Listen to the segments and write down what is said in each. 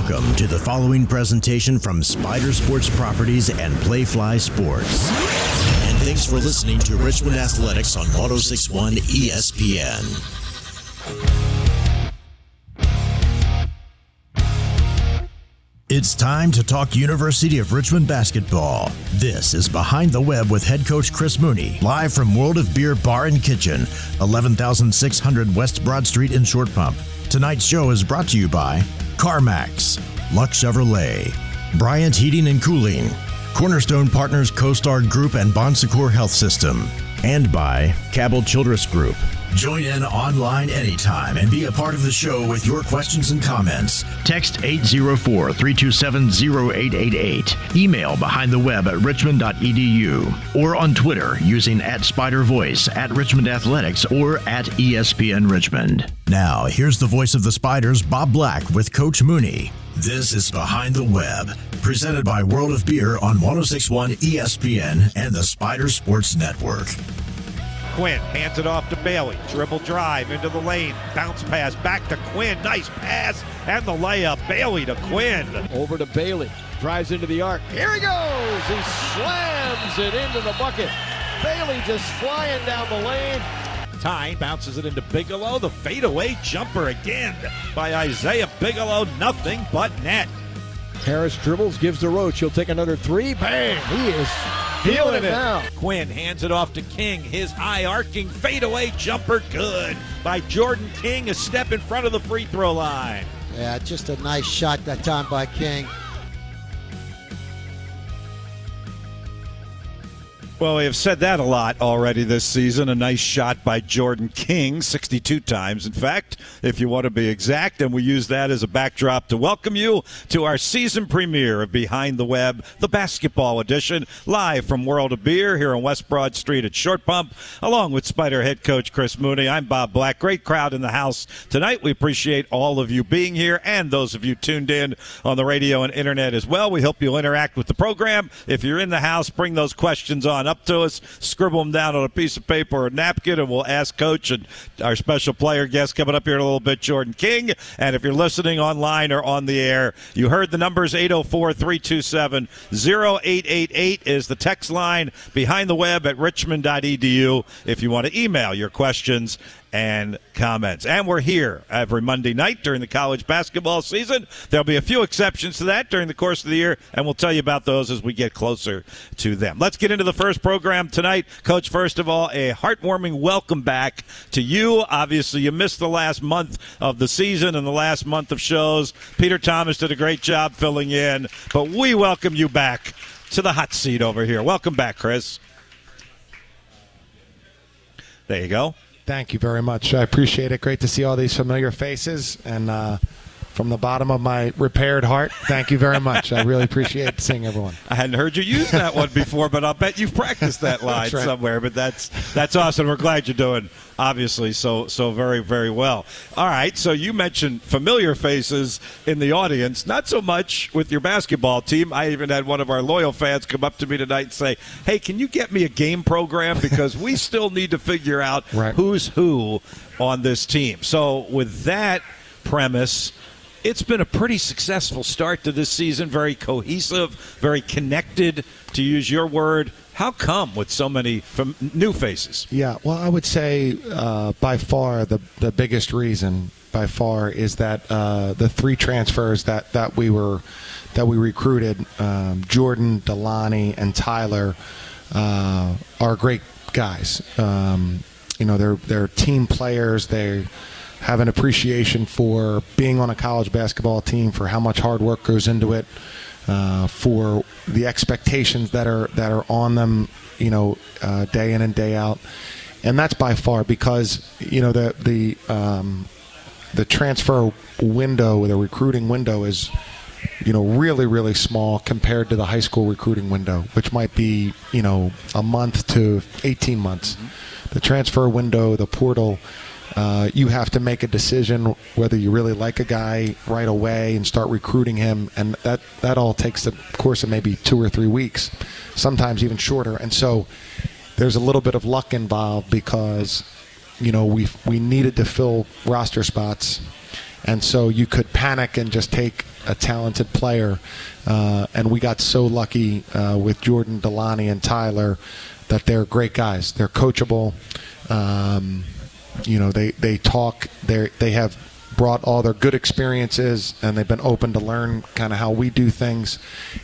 Welcome to the following presentation from Spider Sports Properties and Playfly Sports. And thanks for listening to Richmond Athletics on 1061 ESPN. It's time to talk University of Richmond basketball. This is Behind the Web with head coach Chris Mooney, live from World of Beer Bar and Kitchen, 11600 West Broad Street in Short Pump. Tonight's show is brought to you by CarMax, Lux Chevrolet, Bryant Heating and Cooling, Cornerstone Partners CoStar Group and Bon Secours Health System, and by Cabell Childress Group. Join in online anytime and be a part of the show with your questions and comments. Text 804 327 0888. Email behind the web at richmond.edu or on Twitter using at Spider Voice, at Richmond Athletics, or at ESPN Richmond. Now, here's the voice of the Spiders, Bob Black, with Coach Mooney. This is Behind the Web, presented by World of Beer on 1061 ESPN and the Spider Sports Network. Quinn hands it off to Bailey. Dribble drive into the lane. Bounce pass back to Quinn. Nice pass and the layup. Bailey to Quinn. Over to Bailey. Drives into the arc. Here he goes. He slams it into the bucket. Bailey just flying down the lane. Tyne bounces it into Bigelow. The fadeaway jumper again by Isaiah Bigelow. Nothing but net. Harris dribbles, gives to Roche. He'll take another three. Bang! He is feeling it now. Quinn hands it off to King. His high arcing fadeaway jumper good by Jordan King, a step in front of the free throw line. Yeah, just a nice shot that time by King. Well, we have said that a lot already this season. A nice shot by Jordan King, 62 times, in fact, if you want to be exact. And we use that as a backdrop to welcome you to our season premiere of Behind the Web, the basketball edition, live from World of Beer here on West Broad Street at Short Pump, along with Spider head coach Chris Mooney. I'm Bob Black. Great crowd in the house tonight. We appreciate all of you being here and those of you tuned in on the radio and internet as well. We hope you'll interact with the program. If you're in the house, bring those questions on up to us, scribble them down on a piece of paper or a napkin, and we'll ask Coach and our special player guest coming up here in a little bit, Jordan King. And if you're listening online or on the air, you heard the numbers 804 327 0888 is the text line behind the web at richmond.edu if you want to email your questions and comments. And we're here every Monday night during the college basketball season. There'll be a few exceptions to that during the course of the year, and we'll tell you about those as we get closer to them. Let's get into the first program tonight. Coach, first of all, a heartwarming welcome back to you. Obviously, you missed the last month of the season and the last month of shows. Peter Thomas did a great job filling in, but we welcome you back to the hot seat over here. Welcome back, Chris. There you go. Thank you very much. I appreciate it. Great to see all these familiar faces. And uh, from the bottom of my repaired heart, thank you very much. I really appreciate seeing everyone. I hadn't heard you use that one before, but I'll bet you've practiced that line right. somewhere. But that's that's awesome. We're glad you're doing obviously so so very very well. All right, so you mentioned familiar faces in the audience, not so much with your basketball team. I even had one of our loyal fans come up to me tonight and say, "Hey, can you get me a game program because we still need to figure out Right. who's who on this team." So with that premise, it's been a pretty successful start to this season, very cohesive, very connected, to use your word. How come with so many fam- new faces? Yeah, well, I would say uh, by far the the biggest reason by far is that uh, the three transfers that, that we were that we recruited, um, Jordan, DeLonnie, and Tyler, uh, are great guys. Um, you know, they're they're team players. They have an appreciation for being on a college basketball team, for how much hard work goes into it, uh, for the expectations that are that are on them, you know, uh, day in and day out, and that's by far because you know the the um, the transfer window, the recruiting window is you know really really small compared to the high school recruiting window, which might be you know a month to 18 months. The transfer window, the portal. Uh, you have to make a decision whether you really like a guy right away and start recruiting him, and that that all takes the course of maybe two or three weeks, sometimes even shorter. And so, there's a little bit of luck involved because, you know, we we needed to fill roster spots, and so you could panic and just take a talented player. Uh, and we got so lucky uh, with Jordan, DeLonnie and Tyler that they're great guys. They're coachable. Um, you know, they they talk. They they have brought all their good experiences and they've been open to learn kind of how we do things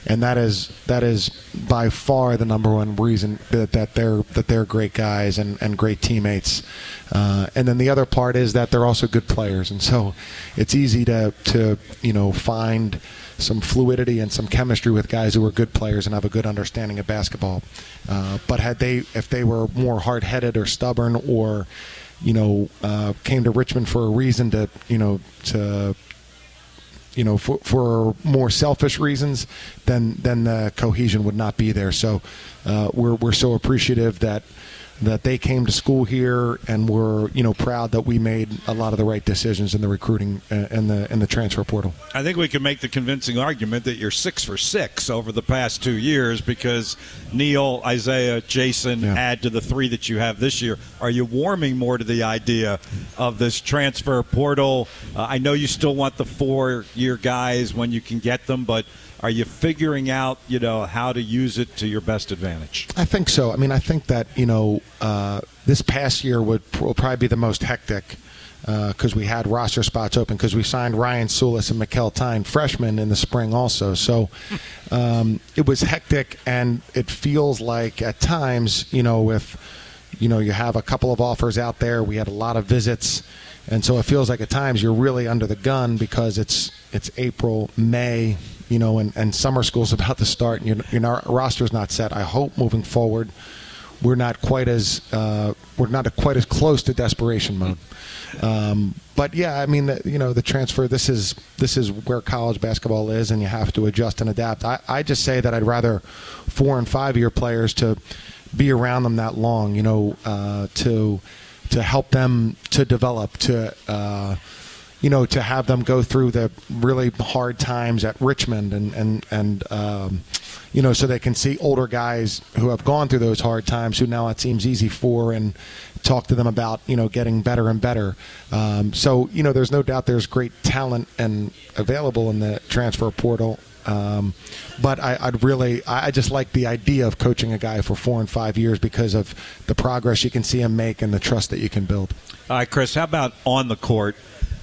and that is that is by far the number one reason that, that they're that they're great guys and, and great teammates uh, and then the other part is that they're also good players and so it's easy to to you know find some fluidity and some chemistry with guys who are good players and have a good understanding of basketball. Uh, but had they, if they were more hard-headed or stubborn or you know, uh, came to Richmond for a reason to, you know, to, you know, for, for more selfish reasons, then then the cohesion would not be there. So uh, we're we're so appreciative that that they came to school here and we're you know proud that we made a lot of the right decisions in the recruiting and the in the transfer portal. I think we can make the convincing argument that you're six for six over the past two years because Neal, Isaiah, Jason yeah. add to the three that you have this year. Are you warming more to the idea of this transfer portal? Uh, I know you still want the four year guys when you can get them, but are you figuring out, you know, how to use it to your best advantage? I think so. I mean, I think that you know uh, this past year would will probably be the most hectic because uh, we had roster spots open because we signed Ryan Sulis and Mikkel Tyne, freshmen, in the spring also. So um, it was hectic, and it feels like at times, you know, if you know you have a couple of offers out there, we had a lot of visits, and so it feels like at times you're really under the gun because it's it's April, May you know, and, and summer school's about to start, and your, your roster's not set. I hope moving forward, we're not quite as uh, we're not quite as close to desperation mode. Um, but yeah, I mean, the, you know, the transfer. This is this is where college basketball is, and you have to adjust and adapt. I, I just say that I'd rather four and five year players to be around them that long. You know, uh, to to help them to develop to. Uh, you know, to have them go through the really hard times at Richmond and and and um, you know, so they can see older guys who have gone through those hard times who now it seems easy for and talk to them about you know getting better and better. Um, so you know, there's no doubt there's great talent and available in the transfer portal. Um, but I, would really, I just like the idea of coaching a guy for four and five years because of the progress you can see him make and the trust that you can build. All right, Chris, how about on the court?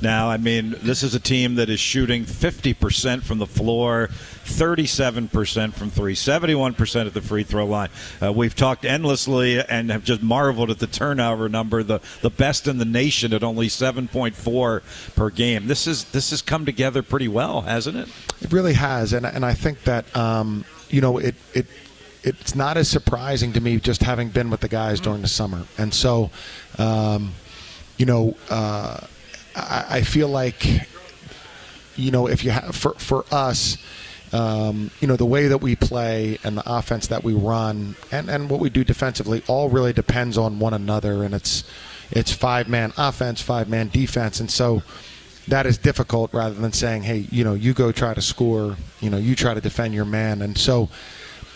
Now. I mean, this is a team that is shooting 50% from the floor, 37% from three, 71% at the free throw line. Uh, we've talked endlessly and have just marveled at the turnover number, the, the best in the nation at only 7.4 per game. This is this has come together pretty well, hasn't it? It really has, and and I think that um, you know it it it's not as surprising to me just having been with the guys during the summer, and so. Um, you know, uh, I, I feel like you know if you have for for us. Um, you know the way that we play and the offense that we run and, and what we do defensively all really depends on one another and it's it's five man offense five man defense and so that is difficult rather than saying hey you know you go try to score you know you try to defend your man and so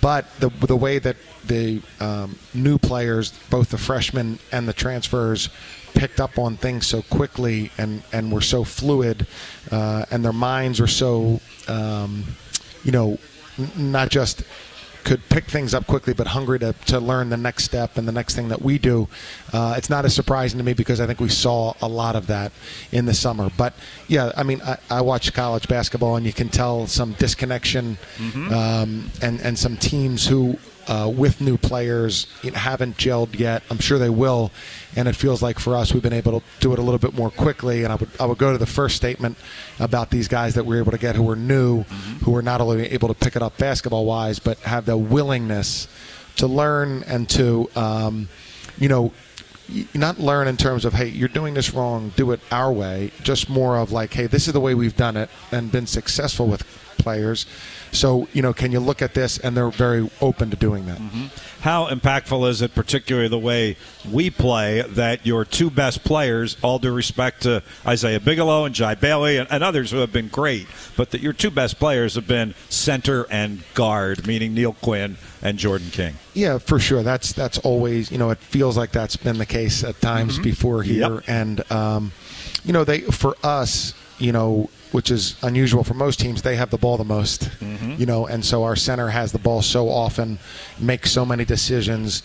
but the the way that the um, new players both the freshmen and the transfers picked up on things so quickly and, and were so fluid, uh, and their minds were so, um, you know, n- not just could pick things up quickly, but hungry to, to learn the next step and the next thing that we do. Uh, it's not as surprising to me because I think we saw a lot of that in the summer. But yeah, I mean, I, I watch college basketball and you can tell some disconnection mm-hmm. um, and, and some teams who uh, with new players haven't gelled yet. I'm sure they will, and it feels like for us we've been able to do it a little bit more quickly. And I would I would go to the first statement about these guys that we are able to get who are new, mm-hmm. who are not only able to pick it up basketball wise, but have the willingness to learn and to um, you know not learn in terms of hey you're doing this wrong do it our way just more of like hey this is the way we've done it and been successful with players so, you know, can you look at this? And they're very open to doing that. Mm-hmm. How impactful is it, particularly the way we play, that your two best players, all due respect to Isaiah Bigelow and Dji Bailey and, and others who have been great, but that your two best players have been center and guard, meaning Neal Quinn and Jordan King? Yeah, for sure. That's that's always, you know, it feels like that's been the case at times mm-hmm. before here. Yep. And, um, you know, they for us, you know, which is unusual for most teams, they have the ball the most. Mm-hmm. You know, and so our center has the ball so often, makes so many decisions,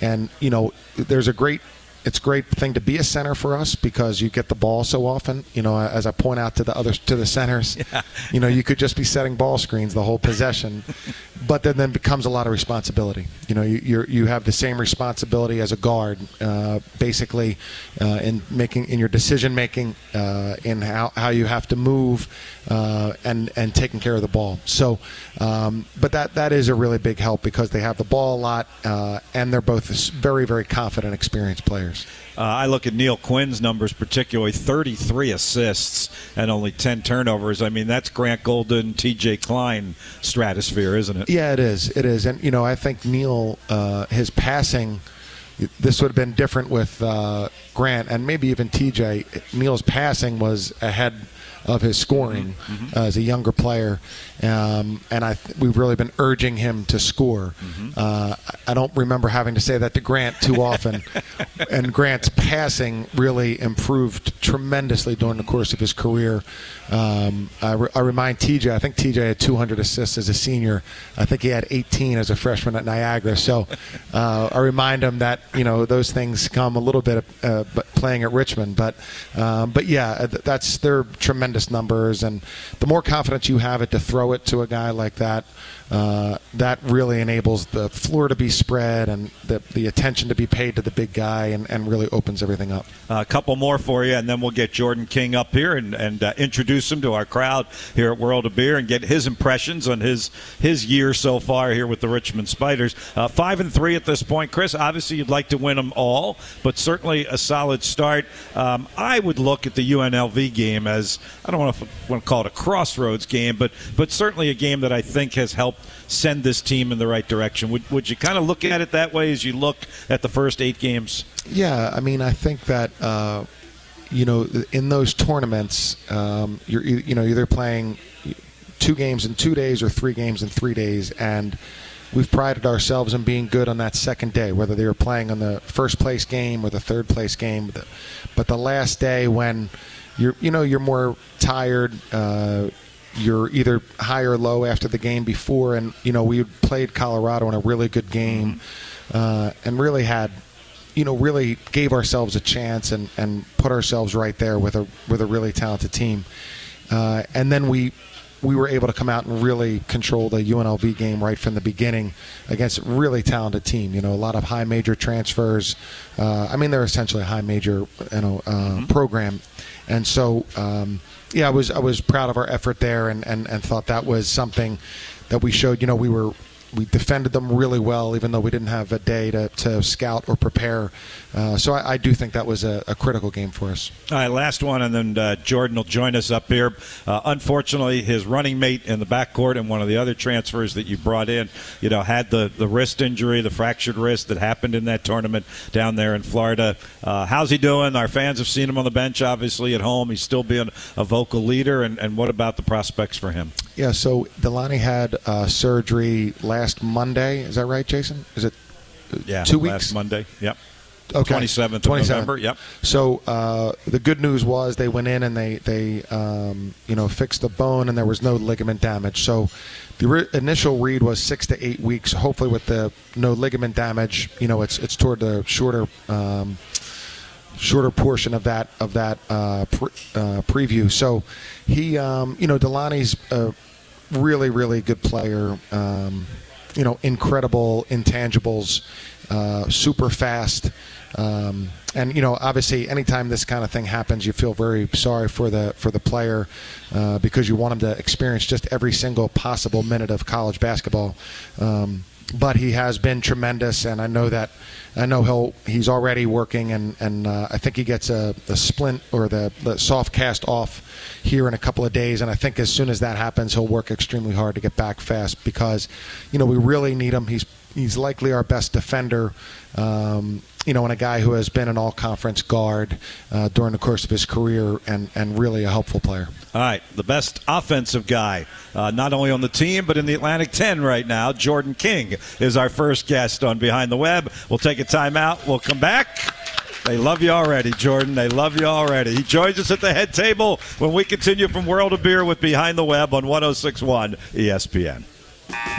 and you know, there's a great. It's a great thing to be a center for us because you get the ball so often. You know, as I point out to the others to the centers, you know, you could just be setting ball screens the whole possession, but then then becomes a lot of responsibility. You know, you you're, you have the same responsibility as a guard, uh, basically, uh, in making in your decision making, uh, in how, how you have to move, uh, and and taking care of the ball. So, um, but that that is a really big help because they have the ball a lot, uh, and they're both very very confident, experienced players. Uh, I look at Neal Quinn's numbers, particularly 33 assists and only 10 turnovers. I mean, that's Grant Golden, T.J. Cline stratosphere, isn't it? Yeah, it is. It is, and you know, I think Neal, uh, his passing, this would have been different with uh, Grant and maybe even TJ. Neal's passing was ahead of his scoring uh, as a younger player, um, and I th- we've really been urging him to score. Uh, I don't remember having to say that to Grant too often, and Grant's passing really improved tremendously during the course of his career. Um, I, re- I remind TJ, I think TJ had 200 assists as a senior. I think he had 18 as a freshman at Niagara. So uh, I remind him that you know those things come a little bit uh, but playing at Richmond. But um, but yeah, th- that's they're tremendous numbers, and the more confidence you have it to throw it to a guy like that. Uh, that really enables the floor to be spread and the, the attention to be paid to the big guy and, and really opens everything up. A couple more for you, and then we'll get Jordan King up here and, and uh, introduce him to our crowd here at World of Beer and get his impressions on his his year so far here with the Richmond Spiders. Uh, five and three at this point, Chris. Obviously, you'd like to win them all, but certainly a solid start. Um, I would look at the UNLV game as I don't want to want to call it a crossroads game, but but certainly a game that I think has helped send this team in the right direction. Would would you kind of look at it that way as you look at the first eight games? Yeah, I mean, I think that uh, you know in those tournaments, um, you're you know either playing two games in two days or three games in three days, and we've prided ourselves in being good on that second day, whether they were playing on the first place game or the third place game. But the last day when you're you know you're more tired. Uh, you're either high or low after the game before, and you know we played Colorado in a really good game, uh, and really had you know, really gave ourselves a chance and, and put ourselves right there with a with a really talented team. Uh, and then we we were able to come out and really control the UNLV game right from the beginning against a really talented team. You know, a lot of high major transfers. Uh, I mean, they're essentially a high major you know uh, program, and so um, yeah, I was I was proud of our effort there and, and, and thought that was something that we showed. You know, we were we defended them really well, even though we didn't have a day to, to scout or prepare. Uh, so I, I do think that was a, a critical game for us. All right, last one, and then uh, Jordan will join us up here. Uh, unfortunately, his running mate in the backcourt and one of the other transfers that you brought in, you know, had the, the wrist injury, the fractured wrist that happened in that tournament down there in Florida. Uh, how's he doing? Our fans have seen him on the bench, obviously, at home. He's still being a vocal leader, and, and what about the prospects for him? Yeah, so DeLonnie had uh, surgery last Monday. Is that right, Jason? Is it Yeah, two weeks? last? Monday. Yep. Okay. 27th of 27th. November, yep. So uh, the good news was they went in and they they um, you know fixed the bone and there was no ligament damage. So the re- initial read was six to eight weeks. Hopefully, with the no ligament damage, you know it's it's toward the shorter. Um, shorter portion of that of that uh, pre- uh, preview. So he, um, you know, DeLonnie's a really really good player. Um, you know, incredible intangibles, uh, super fast. Um, and you know, obviously, anytime this kind of thing happens, you feel very sorry for the for the player uh, because you want him to experience just every single possible minute of college basketball. Um, but he has been tremendous, and I know that I know he'll he's already working, and and uh, I think he gets a the splint or the, the soft cast off here in a couple of days, and I think as soon as that happens, he'll work extremely hard to get back fast because you know we really need him. He's he's likely our best defender. Um, you know, and a guy who has been an all-conference guard uh, during the course of his career, and, and really a helpful player. All right, the best offensive guy, uh, not only on the team, but in the Atlantic 10 right now. Jordan King is our first guest on Behind the Web. We'll take a timeout. We'll come back They love you already, Jordan. They love you already. He joins us at the head table when we continue from World of Beer with Behind the Web on 1061 ESPN.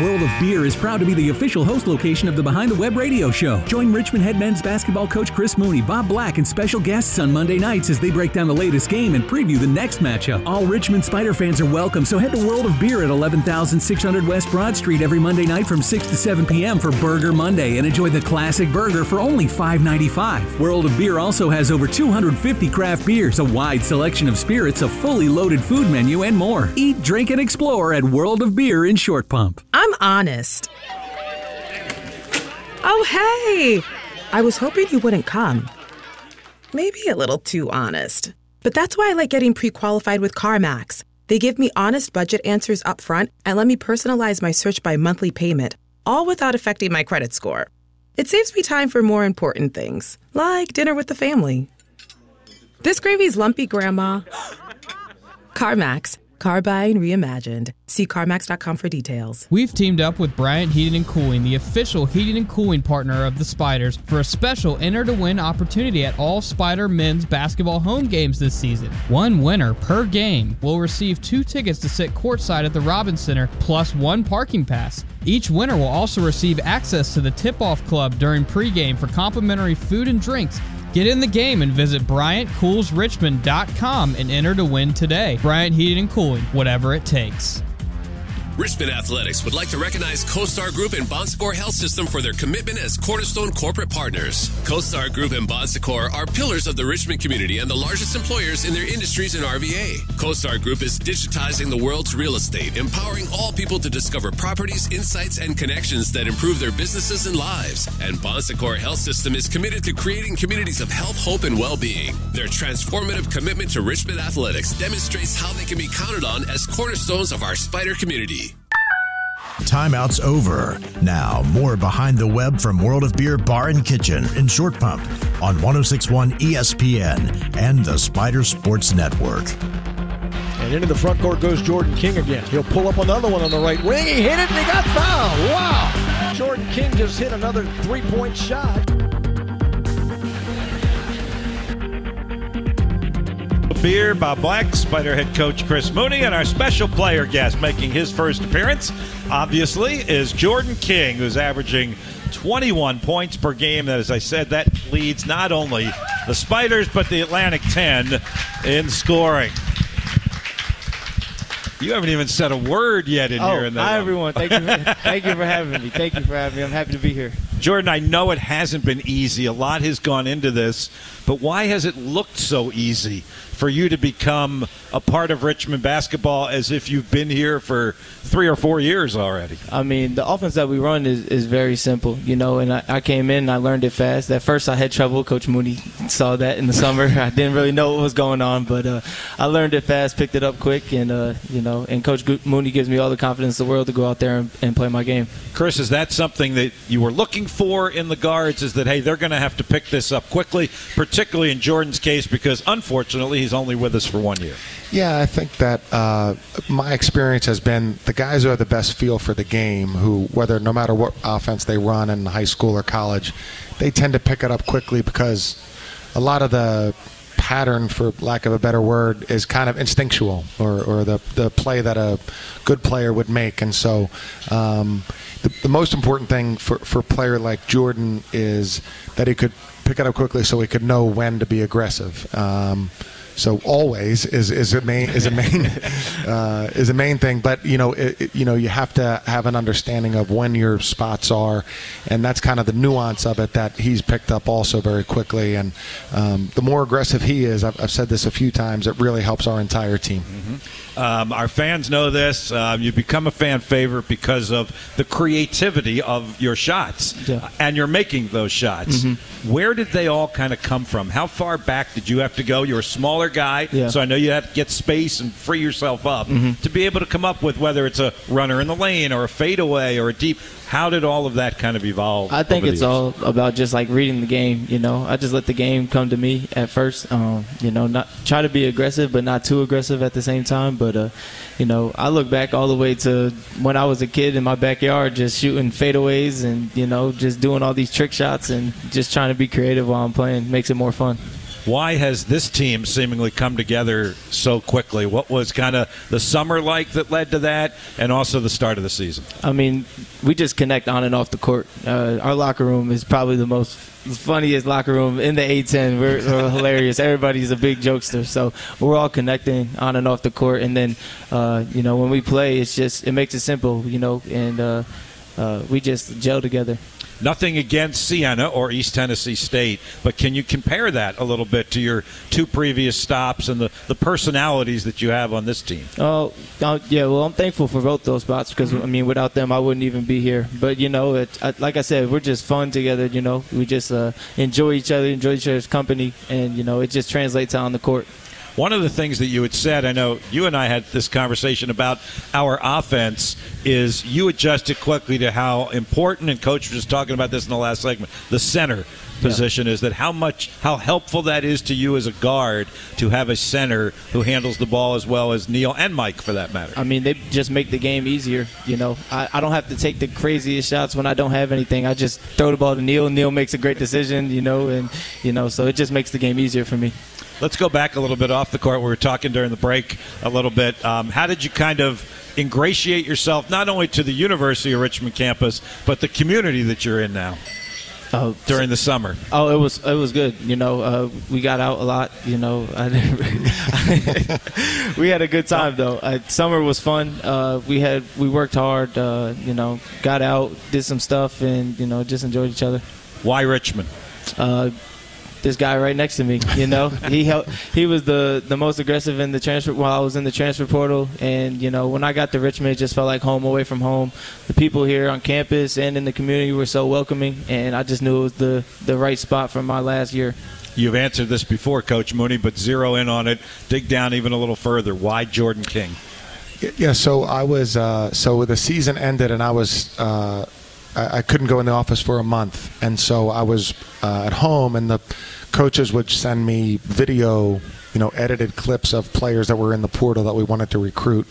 World of Beer is proud to be the official host location of the Behind the Web radio show. Join Richmond head men's basketball coach Chris Mooney, Bob Black, and special guests on Monday nights as they break down the latest game and preview the next matchup. All Richmond Spider fans are welcome, so head to World of Beer at 11600 West Broad Street every Monday night from 6 to 7 p.m. for Burger Monday and enjoy the classic burger for only $5.95. World of Beer also has over 250 craft beers, a wide selection of spirits, a fully loaded food menu, and more. Eat, drink, and explore at World of Beer in Short Pump. I'm honest. Oh, hey! I was hoping you wouldn't come. Maybe a little too honest. But that's why I like getting pre qualified with CarMax. They give me honest budget answers up front and let me personalize my search by monthly payment, all without affecting my credit score. It saves me time for more important things, like dinner with the family. This gravy's lumpy, Grandma. CarMax, car buying reimagined. See CarMax.com for details. We've teamed up with Bryant Heating and Cooling, the official heating and cooling partner of the Spiders, for a special enter to win opportunity at all Spider men's basketball home games this season. One winner per game will receive two tickets to sit courtside at the Robins Center, plus one parking pass. Each winner will also receive access to the tip off club during pregame for complimentary food and drinks Get in the game and visit BryantCoolsRichmond.com and enter to win today. Bryant Heating and Cooling, whatever it takes. Richmond Athletics would like to recognize CoStar Group and Bon Secours Health System for their commitment as cornerstone corporate partners. CoStar Group and Bon Secours are pillars of the Richmond community and the largest employers in their industries in RVA. CoStar Group is digitizing the world's real estate, empowering all people to discover properties, insights, and connections that improve their businesses and lives. And Bon Secours Health System is committed to creating communities of health, hope, and well-being. Their transformative commitment to Richmond athletics demonstrates how they can be counted on as cornerstones of our Spider community. Timeout's over. Now, more behind the web from World of Beer Bar and Kitchen in Short Pump on 1061 ESPN and the Spider Sports Network. And into the front court goes Jordan King again. He'll pull up another one on the right wing. He hit it and he got fouled. Wow. Jordan King just hit another three point shot. Beer, Bob Black, Spider head coach Chris Mooney, and our special player guest making his first appearance, obviously, is Jordan King, who's averaging 21 points per game. That, as I said, that leads not only the Spiders, but the Atlantic 10 in scoring. You haven't even said a word yet in oh, here. In hi, everyone. Thank you, thank you for having me. Thank you for having me. I'm happy to be here. Jordan, I know it hasn't been easy. A lot has gone into this, but why has it looked so easy? for you to become a part of Richmond basketball as if you've been here for three or four years already? I mean, the offense that we run is, is very simple, you know, and I, I came in and I learned it fast. At first, I had trouble. Coach Mooney saw that in the summer. I didn't really know what was going on, but uh, I learned it fast, picked it up quick, and, uh, you know, and Coach Mooney gives me all the confidence in the world to go out there and, and play my game. Chris, is that something that you were looking for in the guards? Is that, hey, they're going to have to pick this up quickly, particularly in Jordan's case, because unfortunately he's only with us for one year. Yeah, I think that uh, my experience has been the guys who have the best feel for the game, who whether no matter what offense they run in high school or college, they tend to pick it up quickly because a lot of the pattern, for lack of a better word, is kind of instinctual, or, or the the play that a good player would make, and so. Um, the, the most important thing for, for a player like Jordan is that he could pick it up quickly so he could know when to be aggressive. Um, so always is is a main is a main uh, is a main thing. But you know it, it, you know you have to have an understanding of when your spots are, and that's kind of the nuance of it that he's picked up also very quickly. And um, the more aggressive he is, I've, I've, said this a few times, it really helps our entire team. Mm-hmm. Um, our fans know this. Um, you become a fan favorite because of the creativity of your shots, yeah. and you're making those shots. Mm-hmm. Where did they all kind of come from? How far back did you have to go? You're a smaller guy, Yeah. so I know you have to get space and free yourself up Mhm. to be able to come up with whether it's a runner in the lane or a fadeaway or a deep. How did all of that kind of evolve? I think it's all about just like reading the game. You know, I just let the game come to me at first. Um, you know, not try to be aggressive, but not too aggressive at the same time. But uh, you know, I look back all the way to when I was a kid in my backyard, just shooting fadeaways and you know, just doing all these trick shots and just trying to be creative while I'm playing. Makes it more fun. Why has this team seemingly come together so quickly? What was kind of the summer like that led to that, and also the start of the season? I mean, we just connect on and off the court. Uh, our locker room is probably the most funniest locker room in the A10. We're, we're hilarious. Everybody's a big jokester, so we're all connecting on and off the court. And then, uh, you know, when we play, it's just it makes it simple, you know, and uh, uh, we just gel together. Nothing against Siena or East Tennessee State, but can you compare that a little bit to your two previous stops and the, the personalities that you have on this team? Oh, uh, yeah. Well, I'm thankful for both those spots because I mean, without them, I wouldn't even be here. But you know, it, I, like I said, we're just fun together. You know, we just uh, enjoy each other, enjoy each other's company, and you know, it just translates out on the court. One of the things that you had said, I know you and I had this conversation about our offense, is you adjusted quickly to how important, and Coach was talking about this in the last segment, the center position is that how much, how helpful that is to you as a guard to have a center who handles the ball as well as Neal and Mike for that matter. I mean, they just make the game easier. You know, I, I don't have to take the craziest shots when I don't have anything. I just throw the ball to Neal. Neal makes a great decision. You know, and you know, so it just makes the game easier for me. Let's go back a little bit off the court. We were talking during the break a little bit. Um, how did you kind of ingratiate yourself not only to the University of Richmond campus, but the community that you're in now Oh, during the summer? Oh, it was it was good. You know, uh, we got out a lot. You know, I didn't we had a good time though. Uh, summer was fun. Uh, we had we worked hard. Uh, you know, got out, did some stuff, and you know, just enjoyed each other. Why Richmond? This guy right next to me, you know, he helped, he was the the most aggressive in the transfer while I was in the transfer portal, and you know, when I got to Richmond, it just felt like home away from home. The people here on campus and in the community were so welcoming, and I just knew it was the the right spot for my last year. You've answered this before, Coach Mooney, but zero in on it. Dig down even a little further. Why Jordan King? Yeah, so I was uh, so the season ended and I was uh, I, I couldn't go in the office for a month, and so I was uh, at home, and the coaches would send me video, you know, edited clips of players that were in the portal that we wanted to recruit.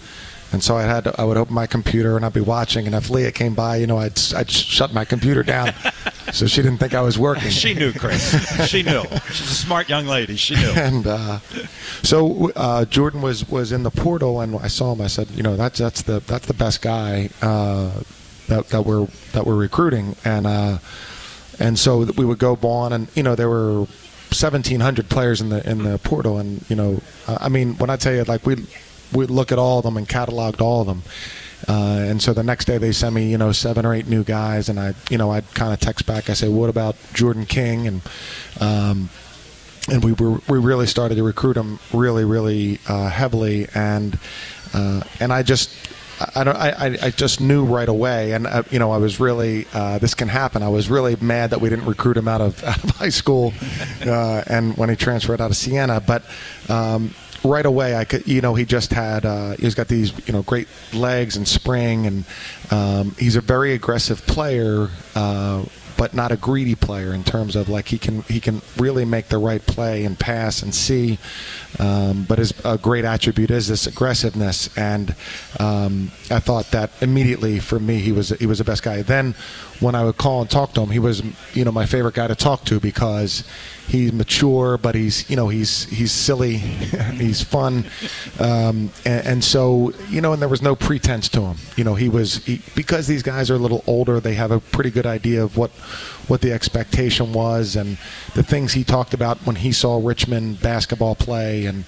And so I had to, I would open my computer and I'd be watching, and if Leah came by, you know, I'd I'd shut my computer down, so she didn't think I was working. She knew, Chris. she knew. She's a smart young lady. She knew. and uh, so uh, Jordan was was in the portal, and I saw him. I said, you know, that's that's the that's the best guy uh, that that we're that we're recruiting, and uh, and so we would go on, and you know, there were. 1700 players in the in the portal and you know I mean when I tell you like we we look at all of them and cataloged all of them uh, and so the next day they sent me, you know, seven or eight new guys, and I, you know, I'd kind of text back. I say, "What about Jordan King?" and um, and we were we really started to recruit him really, really uh, heavily, and uh, and I just. I, don't, I, I just knew right away, and uh, you know I was really uh, this can happen. I was really mad that we didn't recruit him out of, out of high school, uh, and when he transferred out of Siena. But um, right away I could you know he just had uh, he's got these you know great legs and spring and um, he's a very aggressive player uh, but not a greedy player in terms of like he can he can really make the right play and pass and see um, but his a great attribute is this aggressiveness. And um, I thought that immediately for me he was he was the best guy. Then when I would call and talk to him he was you know my favorite guy to talk to because he's mature but he's you know he's he's silly he's fun. Um, and, and so you know and there was no pretense to him. You know he was he, because these guys are a little older they have a pretty good idea of what what the expectation was and the things he talked about when he saw Richmond basketball play and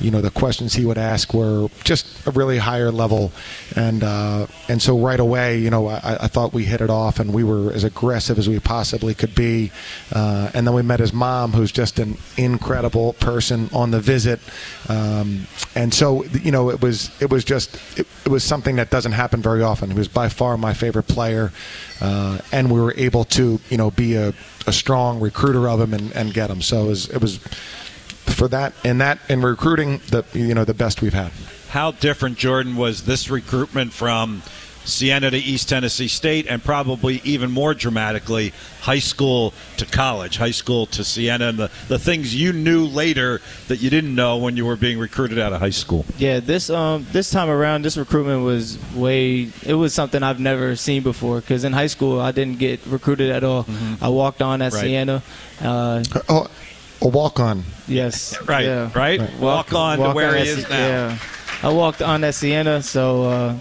you know the questions he would ask were just a really higher level. And uh, and so right away you know I, I thought we hit it off and we were as aggressive as we possibly could be. Uh, and then we met his mom who's just an incredible person on the visit. Um, and so you know it was it was just it, it was something that doesn't happen very often. He was by far my favorite player uh, and we were able to you know be a, a strong recruiter of him and, and get him so it was it was for that and that in recruiting, the you know the best we've had. How different, Jordan, was this recruitment from Siena to East Tennessee State, and probably even more dramatically, high school to college, high school to Siena, and the, the things you knew later that you didn't know when you were being recruited out of high school? Yeah, this um this time around, this recruitment was way. It was something I've never seen before. Because in high school, I didn't get recruited at all. I walked on at Right. Siena. Uh, Oh, a walk on. Yes. Right, yeah. right? Walk on to where on he is Si- now. Yeah. I walked on at Siena, so uh,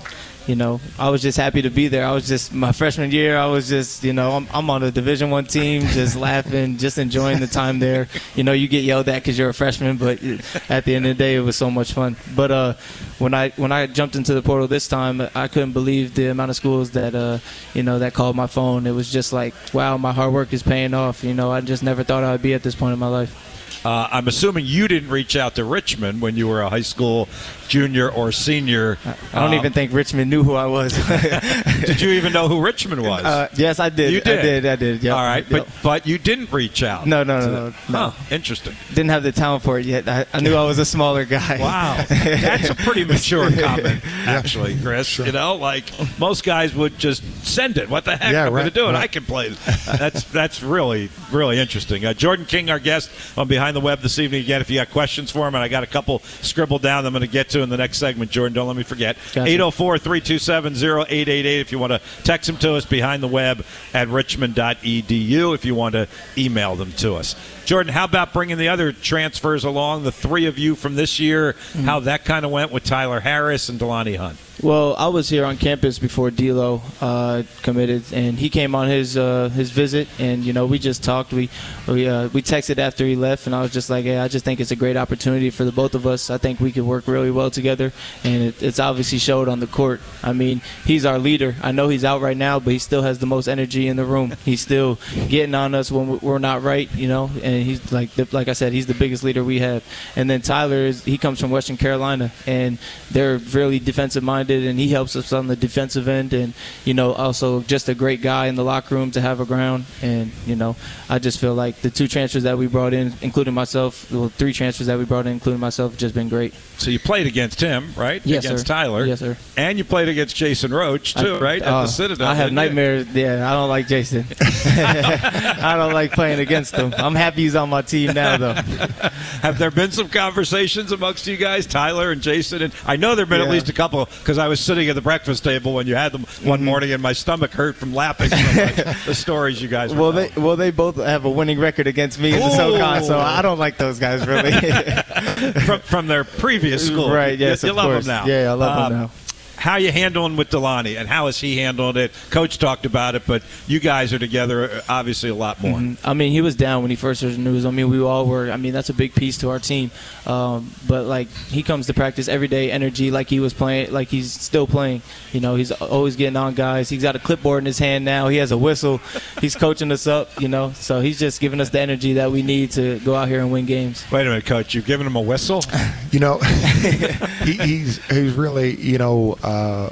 you know, I was just happy to be there. I was just my freshman year. I was just, you know, I'm, I'm on a Division One team, just laughing, just enjoying the time there. You know, you get yelled at because you're a freshman, but at the end of the day, it was so much fun. But uh, when I when I jumped into the portal this time, I couldn't believe the amount of schools that uh, you know that called my phone. It was just like, wow, my hard work is paying off. You know, I just never thought I would be at this point in my life. Uh, I'm assuming you didn't reach out to Richmond when you were a high school junior or senior. I don't Um, even think Richmond knew who I was. Did you even know who Richmond was? Uh, yes, I did. You did. I did. I did. Yep. All right, Yep. but but you didn't reach out. No, no, no, no, no. Huh, interesting. didn't have the talent for it yet. I, I knew I was a smaller guy. Wow, that's a pretty mature comment, actually, Chris. You know, like most guys would just send it. What the heck? Yeah, I'm going to do it. right. I can play. That's that's really really interesting. Uh, Jordan King, our guest on Behind the Web this evening. Again, if you got questions for him, and I got a couple scribbled down, I'm going to get to in the next segment. Jordan, don't let me forget. Gotcha. 804-327-0888 If you want to text them to us, behind the web at richmond.edu. If you want to email them to us. Jordan, how about bringing the other transfers along? The three of you from this year, Mm-hmm. how that kind of went with Tyler Harris and DeLonnie Hunt. Well, I was here on campus before D'Lo uh, committed, and he came on his uh, his visit, and you know we just talked. We we uh, we texted after he left, and I was just like, "Hey, I just think it's a great opportunity for the both of us. I think we could work really well together, and it, it's obviously showed on the court. I mean, he's our leader. I know he's out right now, but he still has the most energy in the room. He's still getting on us when we're not right, you know. And he's like the, like I said, he's the biggest leader we have. And then Tyler is he comes from Western Carolina, and they're really defensive minded, and he helps us on the defensive end, and you know also just a great guy in the locker room to have around. And you know, I just feel like the two transfers that we brought in, including myself, well, three transfers that we brought in, including myself, have just been great. So you played against him, right? Yes, against sir. Tyler. Yes, sir. And you played against Jason Roche too, I- right? At oh, the uh, Citadel. I have you? nightmares. Yeah, I don't like Jason. I don't like playing against him. I'm happy he's on my team now, though. Have there been some conversations amongst you guys, Tyler and Jason? And I know there have been at least a couple because I was sitting at the breakfast table when you had them Mm-hmm. one morning, and my stomach hurt from laughing like, the stories you guys. Well, they telling. well they both have a winning record against me in the SoCon, so I don't like those guys really. from, from their previous school, Right, yes, you, you of love course. them now. Yeah, I love Um, them now. How you handling with DeLonnie, and how is he handling it? Coach talked about it, but you guys are together uh, obviously a lot more. Mhm. I mean, he was down when he first heard the news. I mean, we all were. I mean, that's a big piece to our team. Um, but like, he comes to practice every day, energy, like he was playing, like he's still playing. You know, he's always getting on guys. He's got a clipboard in his hand now. He has a whistle. He's coaching us up. You know, so he's just giving us the energy that we need to go out here and win games. Wait a minute, Coach. You've given him a whistle. You know, he, he's he's really you know uh,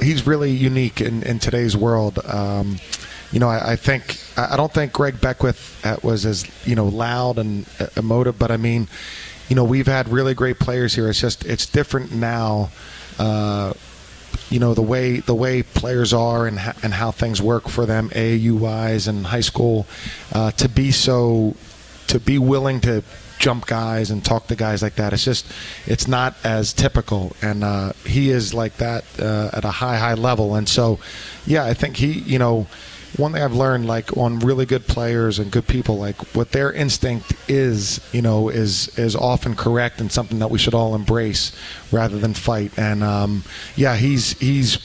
he's really unique in, in today's world. Um, you know, I, I think I don't think Greg Beckwith uh, was as you know loud and uh, emotive, but I mean, you know, we've had really great players here. It's just it's different now. Uh, you know the way the way players are and ha- and how things work for them AAU wise and high school uh, to be so to be willing to jump guys and talk to guys like that. It's just it's not as typical. And uh, he is like that uh, at a high high level. And so yeah I think he you know one thing I've learned, like on really good players and good people, like what their instinct is, you know, is is often correct and something that we should all embrace rather than fight. And um, yeah, he's he's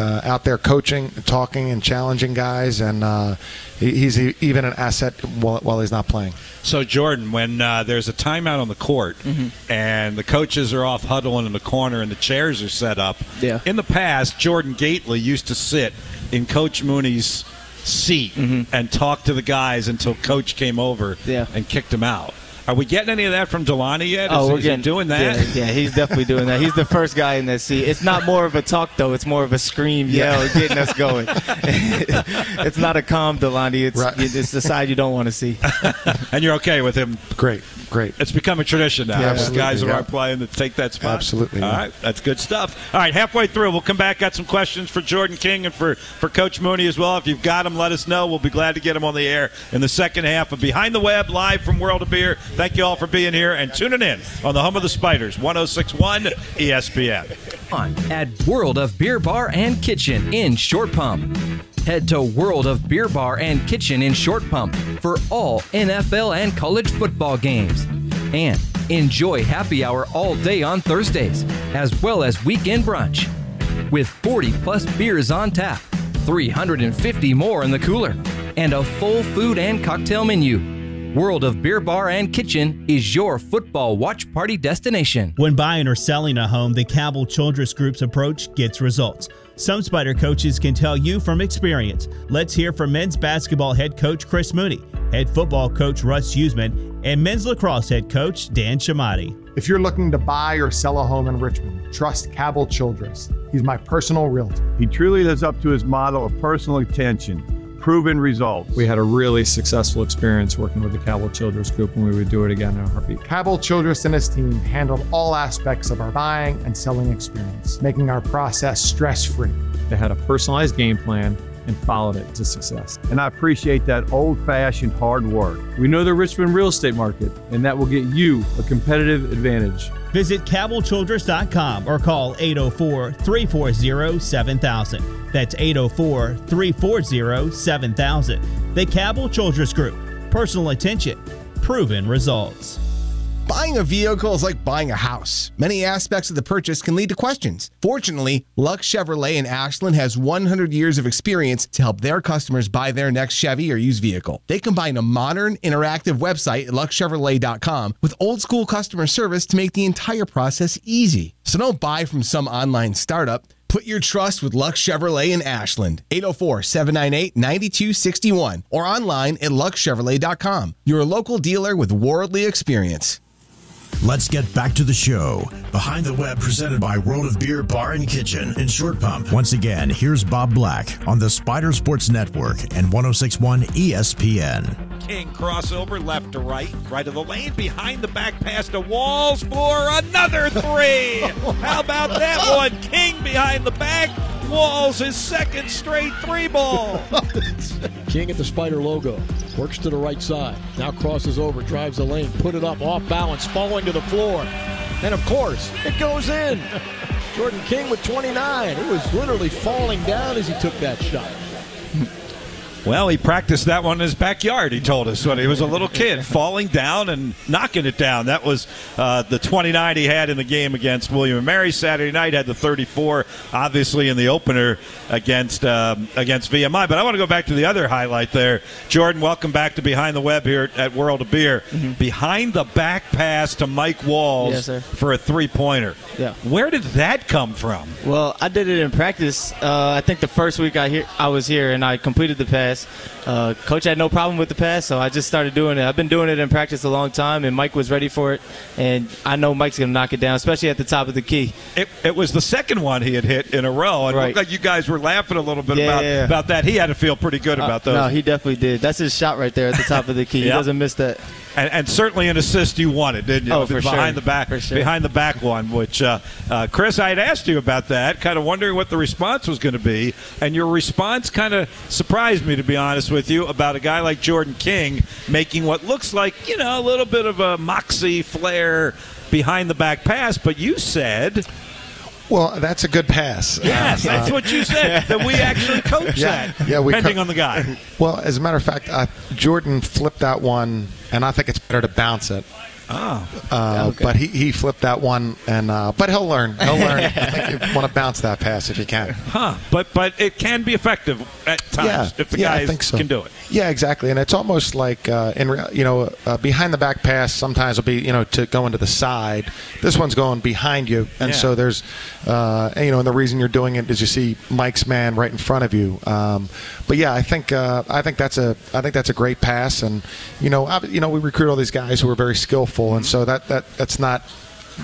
uh, out there coaching, talking, and challenging guys, and uh, he's e- even an asset while, while he's not playing. So Jordan, when uh, there's a timeout on the court Mm-hmm. and the coaches are off huddling in the corner and the chairs are set up, Yeah. in the past, Jordan Gately used to sit in Coach Mooney's seat and talk to the guys until Coach came over Mm-hmm. Yeah. and kicked him out. Are we getting any of that from DeLonnie yet? Oh, Is- we're is he getting doing that? Yeah, yeah, he's definitely doing that. He's the first guy in that seat. It's not more of a talk though; it's more of a scream, yell, getting us going. it's not a calm DeLonnie. It's Right. it's the side you don't want to see. and you're okay with him Great. Great. It's become a tradition now. Yeah, absolutely, guys yeah. aren't playing to take that spot. Absolutely, All yeah. right, that's good stuff. All right, halfway through, we'll come back. Got some questions for Jordan King and for, for Coach Mooney as well. If you've got them, let us know. We'll be glad to get them on the air in the second half of Behind the Web, live from World of Beer. Thank you all for being here and tuning in on the home of the Spiders, 1061 ESPN. on at World of Beer Bar and Kitchen in Short Pump. Head to World of Beer Bar and Kitchen in Short Pump for all NFL and college football games. And enjoy happy hour all day on Thursdays, as well as weekend brunch. With 40 plus beers on tap, 350 more in the cooler, and a full food and cocktail menu. World of Beer Bar and Kitchen is your football watch party destination. When buying or selling a home, the Cabell Childress Group's approach gets results. Some Spider coaches can tell you from experience. Let's hear from men's basketball head coach Chris Mooney, head football coach Russ Huesman, and men's lacrosse head coach Dan Chemotti. If you're looking to buy or sell a home in Richmond, trust Cabell Childress. He's my personal realtor. He truly lives up to his motto of personal attention, proven results. We had a really successful experience working with the Cabell Childress Group, and we would do it again in a heartbeat. Cabell Childress and his team handled all aspects of our buying and selling experience, making our process stress free. They had a personalized game plan and followed it to success. And I appreciate that old fashioned hard work. We know the Richmond real estate market, and that will get you a competitive advantage. Visit CabellChildress.com or call 804 340 7000. That's 804 340 7000. The Cabell Childress Group. Personal attention, proven results. Buying a vehicle is like buying a house. Many aspects of the purchase can lead to questions. Fortunately, Lux Chevrolet in Ashland has 100 years of experience to help their customers buy their next Chevy or used vehicle. They combine a modern, interactive website at luxchevrolet.com with old school customer service to make the entire process easy. So don't buy from some online startup. Put your trust with Lux Chevrolet in Ashland, 804 798 9261, or online at luxchevrolet.com. Your local dealer with worldly experience. Let's get back to the show. Behind the Web, presented by World of Beer Bar and Kitchen in Short Pump. Once again, here's Bob Black on the Spider Sports Network and 1061 ESPN. King crossover left to right, right of the lane, behind the back pass to Walls for another three. How about that one? King behind the back. Walls his second straight three ball. King at the Spider logo. Works to the right side. Now crosses over, drives the lane, put it up, off balance, falling to the floor. And of course, it goes in. Jordan King with 29. He was literally falling down as he took that shot. Well, he practiced that one in his backyard, he told us, when he was a little kid, falling down and knocking it down. That was uh, the 29 he had in the game against William and Mary Saturday night, had the 34, obviously, in the opener against um, against VMI. But I want to go back to the other highlight there. Jordan, welcome back to Behind the Web here at World of Beer. Behind the back pass to Mike Walls Yes, for a three pointer. Yeah. Where did that come from? Well, I did it in practice. Uh, I think the first week I here I was here and I completed the pass. Uh, coach had no problem with the pass, so I just started doing it. I've been doing it in practice a long time, and Mike was ready for it. And I know Mike's gonna knock it down, especially at the top of the key. It, it was the second one he had hit in a row, and it Right. looked like you guys were laughing a little bit Yeah, about, yeah. about that. He had to feel pretty good Uh, about those. No, he definitely did. That's his shot right there at the top of the key. He doesn't miss that. And, and certainly an assist you wanted, didn't you? Oh, for behind sure. the back, sure. behind the back one. Which uh, uh, Chris, I had asked you about that, kind of wondering what the response was going to be, and your response kind of surprised me, to be honest with you, about a guy like Jordan King making what looks like you know a little bit of a moxie flair behind the back pass, but you said. Well, that's a good pass. Yes, Uh, that's uh, what you said. that we actually coach Yeah, that, yeah, we depending co- on the guy. Well, as a matter of fact, uh, Jordan flipped that one, and I think it's better to bounce it. Oh, Uh, But he, he flipped that one, and uh, but he'll learn. He'll learn. I think you want to bounce that pass if you can. Huh? But but it can be effective at times Yeah, if the yeah, I guys think so. can do it. Yeah, exactly. And it's almost like uh, in you know uh, behind the back pass. Sometimes will be you know to go into the side. This one's going behind you, and Yeah. so there's uh, and, you know and the reason you're doing it is you see Mike's man right in front of you. Um, but yeah, I think uh, I think that's a I think that's a great pass, and you know I, you know we recruit all these guys who are very skillful, and so that that that's not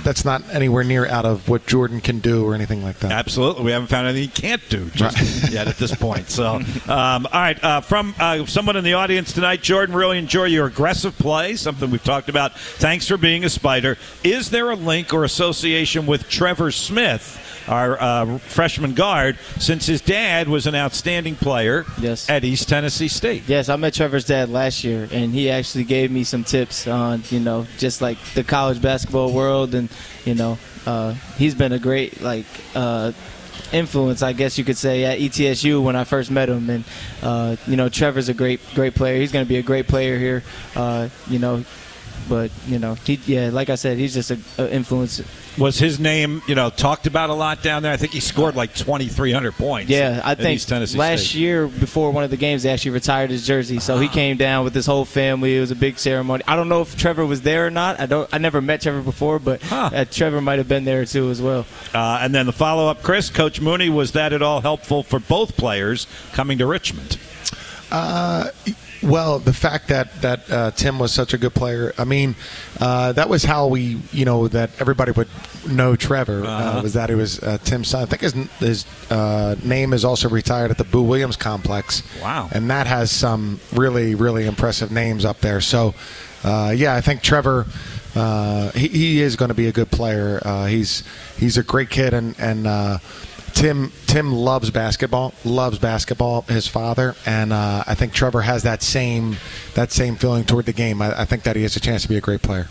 that's not anywhere near out of what Jordan can do or anything like that. Absolutely, we haven't found anything he can't do just yet at this point. So, um, all right, uh, from uh, someone in the audience tonight, Jordan, really enjoy your aggressive play. Something we've talked about. Thanks for being a Spider. Is there a link or association with Trevor Smith? Our uh, freshman guard, since his dad was an outstanding player yes. at East Tennessee State. Yes, I met Trevor's dad last year, and he actually gave me some tips on, you know, just like the college basketball world, and you know, uh, he's been a great like. Uh, influence, I guess you could say, at ETSU when I first met him. And uh, you know, Trevor's a great, great player. He's going to be a great player here. Uh, you know, but you know, he, yeah, like I said, he's just an influence. Was his name, you know, talked about a lot down there? I think he scored like 2,300 points. Yeah, I think East Tennessee last State. year before one of the games, they actually retired his jersey. So he came down with his whole family. It was a big ceremony. I don't know if Trevor was there or not. I don't. I never met Trevor before, but uh, Trevor might have been there too as well. Uh, and then the follow up, Chris, Coach Mooney, was that at all helpful for both players coming to Richmond? Uh, well, the fact that that uh, Tim was such a good player, I mean, uh, that was how we, you know, that everybody would know Trevor uh Uh-huh. was that he was uh, Tim's son. I think his his uh, name is also retired at the Boo Williams complex. Wow. and that has some really really impressive names up there. So, uh, yeah, I think Trevor. Uh, he, he is going to be a good player. Uh, he's he's a great kid, and and uh, Tim Tim loves basketball. Loves basketball. His father, and uh, I think Trevor has that same that same feeling toward the game. I, I think that he has a chance to be a great player.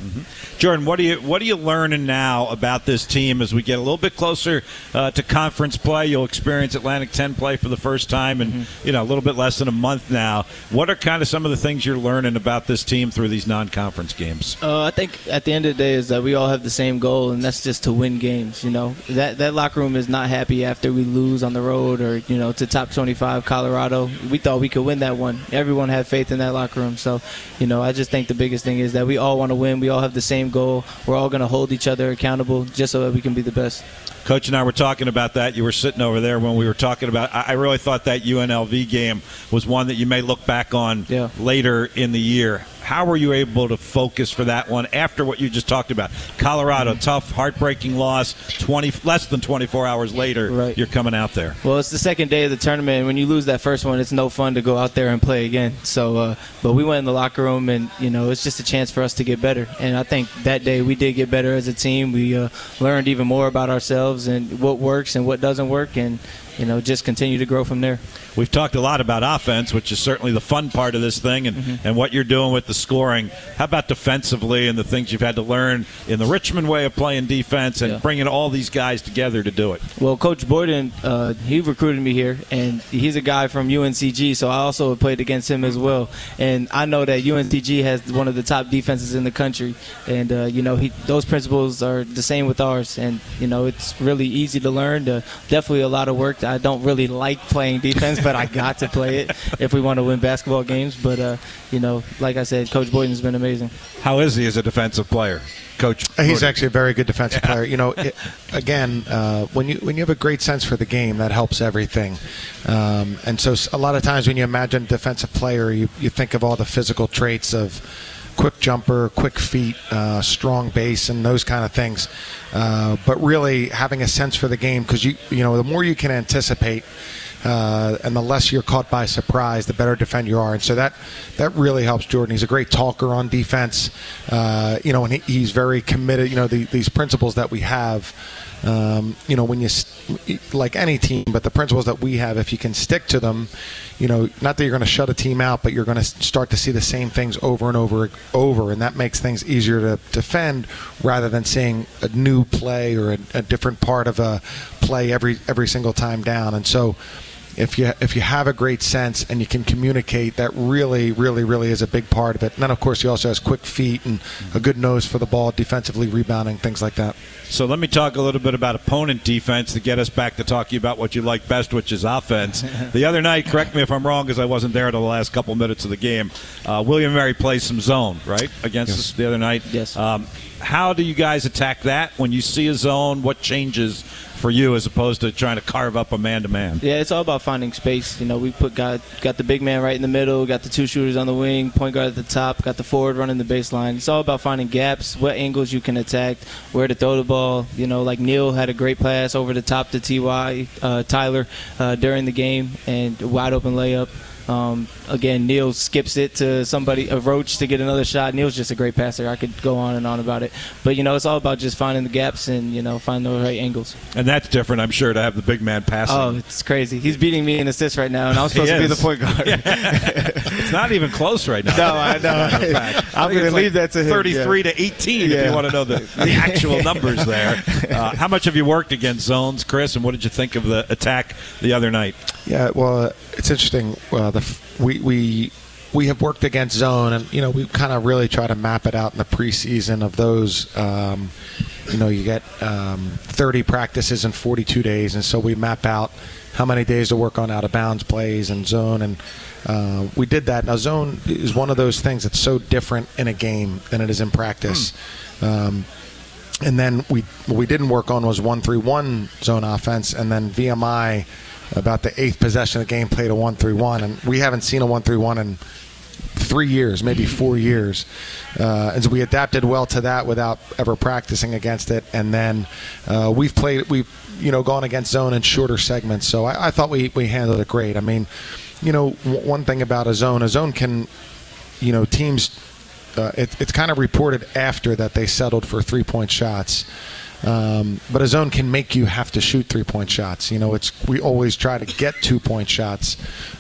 Jordan, what are you what are you learning now about this team as we get a little bit closer uh, to conference play? You'll experience Atlantic 10 play for the first time in you know a little bit less than a month now. What are kind of some of the things you're learning about this team through these non-conference games? Uh, I think at the end of the day is that we all have the same goal, and that's just to win games. You know, that that locker room is not happy after we lose on the road or you know to top 25 Colorado. We thought we could win that one. Everyone had faith in that locker room. So, you know, I just think the biggest thing is that we all want to win. We all have the same goal. We're all going to hold each other accountable just so that we can be the best. Coach and I were talking about that. You were sitting over there when we were talking about. I I really thought that UNLV game was one that you may look back on later in the year. How were you able to focus for that one after what you just talked about? Colorado, tough, heartbreaking loss. Twenty less than twenty four hours later, you're coming out there. Well, it's the second day of the tournament, and when you lose that first one, it's no fun to go out there and play again. So, uh, but we went in the locker room, and you know, it's just a chance for us to get better. And I think that day we did get better as a team. We uh, learned even more about ourselves and what works and what doesn't work, and you know, just continue to grow from there. We've talked a lot about offense, which is certainly the fun part of this thing, and, Mm-hmm. and what you're doing with the scoring. How about defensively and the things you've had to learn in the Richmond way of playing defense and bringing all these guys together to do it? Well, Coach Boyden, uh, he recruited me here, and he's a guy from UNCG, so I also played against him as well. And I know that UNCG has one of the top defenses in the country, and uh, you know he, those principles are the same with ours. And you know it's really easy to learn. Uh, definitely a lot of work. I don't really like playing defense, but I got to play it if we want to win basketball games. But uh, you know, like I said, Coach Boyden's been amazing. How is he as a defensive player, Coach? He's Boyden? actually a very good defensive player. You know, it, again, uh, when you when you have a great sense for the game, that helps everything. Um, and so, a lot of times when you imagine a defensive player, you you think of all the physical traits of quick jumper, quick feet, uh, strong base, and those kind of things. Uh, but really, having a sense for the game, because you you know, the more you can anticipate. Uh, and the less you're caught by surprise, the better defend you are, and so that that really helps Jordan. He's a great talker on defense, uh, you know, and he, he's very committed. You know, the, these principles that we have, um, you know, when you like any team, but the principles that we have, if you can stick to them, you know, not that you're going to shut a team out, but you're going to start to see the same things over and over over, and that makes things easier to defend rather than seeing a new play or a, a different part of a play every every single time down, and so if you if you have a great sense and you can communicate, that really, really, really is a big part of it. And then, of course, he also has quick feet and a good nose for the ball, defensively rebounding, things like that. So let me talk a little bit about opponent defense to get us back to talking about what you like best, which is offense. the other night, correct me if I'm wrong, because I wasn't there the last couple minutes of the game. Uh, William Mary plays some zone, right, against us the other night. Yes. Um, how do you guys attack that when you see a zone? What changes for you as opposed to trying to carve up a man to man. Yeah, it's all about finding space. You know, we put got got the big man right in the middle, got the two shooters on the wing, point guard at the top, got the forward running the baseline. It's all about finding gaps, what angles you can attack, where to throw the ball. You know, like Neal had a great pass over the top to Ty uh, Tyler uh, during the game and wide open layup. Um, again, Neal skips it to somebody, a Roche, to get another shot. Neal's just a great passer. I could go on and on about it, but you know, it's all about just finding the gaps and you know, finding the right angles. And that's different, I'm sure, to have the big man passing. Oh, it's crazy. He's beating me in assists right now, and I'm supposed to be the point guard. it's not even close right now. No, I know. As a matter of fact. I'm gonna it's leave that to him, 33 yeah. to 18 if you want to know the, the actual numbers there. Uh, how much have you worked against zones, Chris, and what did you think of the attack the other night? Yeah, well, it's interesting. Uh, the we we we have worked against zone, and you know we kind of really try to map it out in the preseason of those. Um, you know, you get um, 30 practices in 42 days, and so we map out how many days to work on out of bounds plays and zone, and uh, we did that. Now, zone is one of those things that's so different in a game than it is in practice. Um, and then we what we didn't work on was one three one zone offense, and then VMI about the eighth possession of the game played a one three one, and we haven't seen a one three one in three years, maybe four years, uh, and so we adapted well to that without ever practicing against it. And then uh, we've played, we've you know gone against zone in shorter segments, so I, I thought we we handled it great. I mean, you know, w- one thing about a zone, a zone can, you know, teams uh, it, it's kind of reported after that they settled for three point shots. Um, but a zone can make you have to shoot three point shots. You know, it's we always try to get two point shots,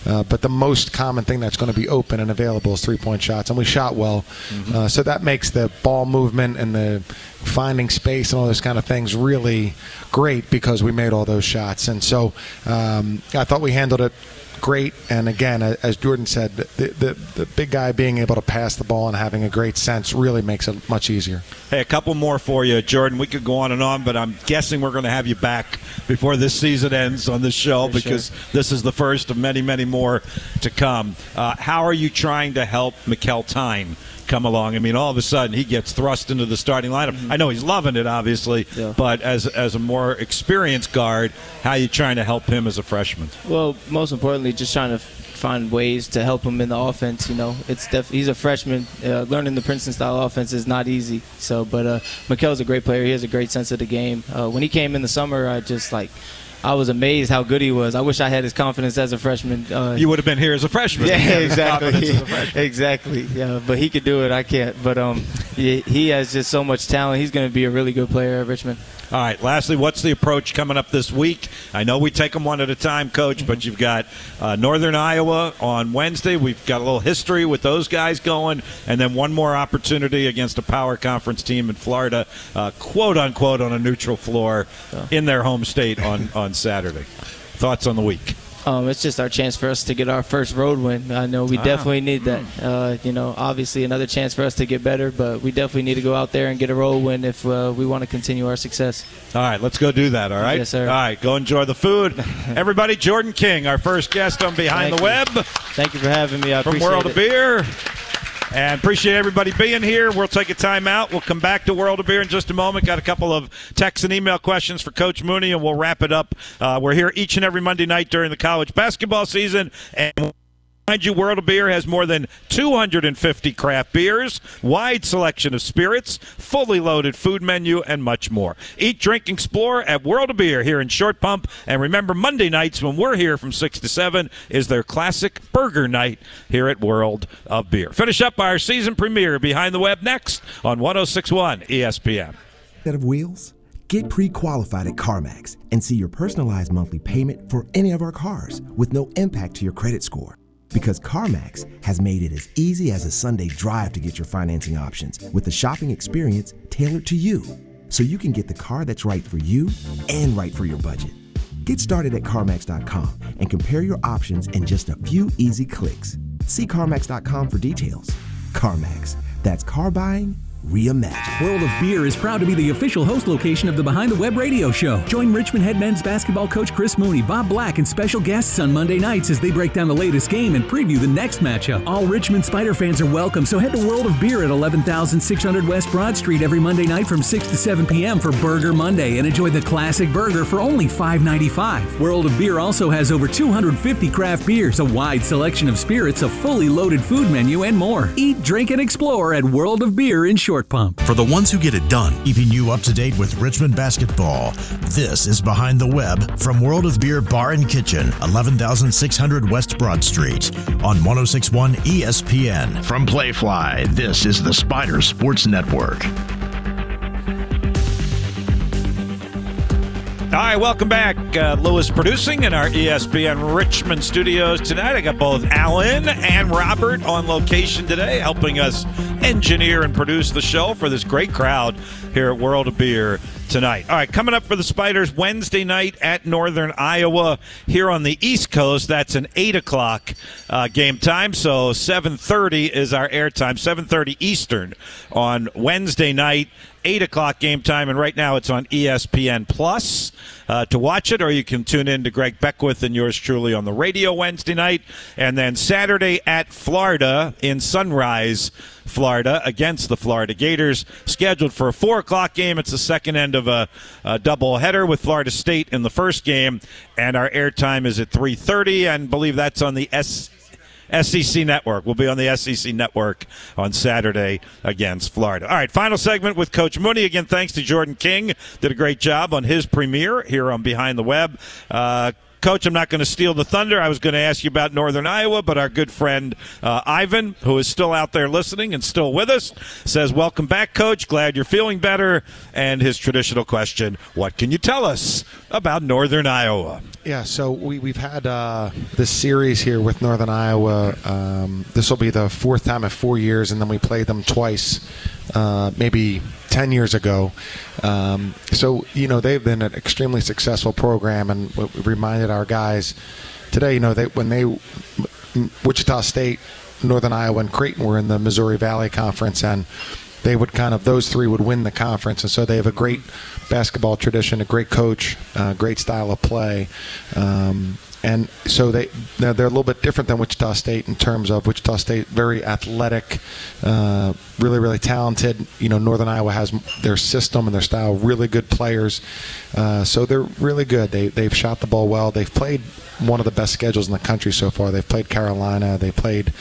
uh, but the most common thing that's going to be open and available is three point shots, and we shot well. Uh, so that makes the ball movement and the finding space and all those kind of things really great because we made all those shots. And so um, I thought we handled it great. And again, as Jordan said, the, the, the big guy being able to pass the ball and having a great sense really makes it much easier. Hey, a couple more for you, Jordan. We could go on and on, but I'm guessing we're going to have you back before this season ends on this show For because this is the first of many, many more to come. Uh, how are you trying to help Mikkel Tyne come along? I mean, all of a sudden he gets thrust into the starting lineup. I know he's loving it, obviously, but as as a more experienced guard, how are you trying to help him as a freshman? Well, most importantly, just trying to find ways to help him in the offense. You know, it's def- he's a freshman. Uh, learning the Princeton style offense is not easy. So, but uh, Mikkel's a great player. He has a great sense of the game. Uh, when he came in the summer, I just like. I was amazed how good he was. I wish I had his confidence as a freshman. Uh, You would have been here as a freshman. Yeah, You had his exactly. confidence as a freshman. exactly. Yeah, but he could do it. I can't. But um, he, he has just so much talent. He's going to be a really good player at Richmond. All right. Lastly, what's the approach coming up this week? I know we take them one at a time, Coach, but you've got uh, Northern Iowa on Wednesday. We've got a little history with those guys going, and then one more opportunity against a power conference team in Florida, uh, quote unquote, on a neutral floor in their home state on on Saturday. Thoughts on the week? Um, it's just our chance for us to get our first road win. I know we Ah. definitely need that. Uh, you know, obviously another chance for us to get better, but we definitely need to go out there and get a road win if uh, we want to continue our success. All right, let's go do that. All right. Yes, sir. All right, go enjoy the food. Everybody, Jordan King, our first guest on Behind Thank the you. Web. Thank you for having me. I from appreciate World it. of Beer. And appreciate everybody being here. We'll take a time out. We'll come back to World of Beer in just a moment. Got a couple of text and email questions for Coach Mooney, and we'll wrap it up. Uh, we're here each and every Monday night during the college basketball season. And Mind you, World of Beer has more than 250 craft beers, wide selection of spirits, fully loaded food menu, and much more. Eat, drink, explore at World of Beer here in Short Pump. And remember, Monday nights when we're here from 6 to 7 is their classic burger night here at World of Beer. Finish up by our season premiere Behind the Web next on 1061 ESPN. Set of wheels? Get pre qualified at CarMax and see your personalized monthly payment for any of our cars with no impact to your credit score. Because CarMax has made it as easy as a Sunday drive to get your financing options with a shopping experience tailored to you so you can get the car that's right for you and right for your budget. Get started at CarMax.com and compare your options in just a few easy clicks. See CarMax.com for details. CarMax, that's car buying reimagined. World of Beer is proud to be the official host location of the Behind the Web radio show. Join Richmond head men's basketball coach Chris Mooney, Bob Black, and special guests on Monday nights as they break down the latest game and preview the next matchup. All Richmond Spider fans are welcome, so head to World of Beer at 11,600 West Broad Street every Monday night from 6 to 7 p.m. for Burger Monday and enjoy the classic burger for only $5.95. World of Beer also has over 250 craft beers, a wide selection of spirits, a fully loaded food menu, and more. Eat, drink, and explore at World of Beer in Short Pump. For the ones who get it done, keeping you up to date with Richmond basketball, this is Behind the Web from World of Beer Bar and Kitchen, 11,600 West Broad Street on 1061 ESPN. From Playfly, this is the Spider Sports Network. All right, welcome back. Uh, Lewis producing in our ESPN Richmond studios tonight. I got both Alan and Robert on location today, helping us engineer and produce the show for this great crowd here at World of Beer tonight. All right, coming up for the Spiders Wednesday night at Northern Iowa here on the East Coast. That's an eight o'clock uh, game time, so seven thirty is our airtime. Seven thirty Eastern on Wednesday night. 8 o'clock game time, and right now it's on ESPN Plus uh, to watch it, or you can tune in to Greg Beckwith and yours truly on the radio Wednesday night. And then Saturday at Florida in Sunrise, Florida, against the Florida Gators, scheduled for a 4 o'clock game. It's the second end of a, a double header with Florida State in the first game, and our airtime is at 3.30, and believe that's on the S. SEC Network. We'll be on the SEC Network on Saturday against Florida. All right, final segment with Coach Mooney. Again, thanks to Jordan King. Did a great job on his premiere here on Behind the Web. Uh, Coach, I'm not going to steal the thunder. I was going to ask you about Northern Iowa, but our good friend uh, Ivan, who is still out there listening and still with us, says, Welcome back, Coach. Glad you're feeling better. And his traditional question What can you tell us about Northern Iowa? Yeah, so we, we've had uh, this series here with Northern Iowa. Um, this will be the fourth time in four years, and then we played them twice, uh, maybe 10 years ago. Um, so, you know, they've been an extremely successful program, and we reminded our guys today, you know, that when they, Wichita State, Northern Iowa, and Creighton were in the Missouri Valley Conference, and they would kind of, those three would win the conference. And so they have a great basketball tradition, a great coach, uh, great style of play. Um, and so they they're, they're a little bit different than Wichita State in terms of Wichita State very athletic, uh, really really talented. You know Northern Iowa has their system and their style, really good players. Uh, so they're really good. They they've shot the ball well. They've played one of the best schedules in the country so far. They've played Carolina. They played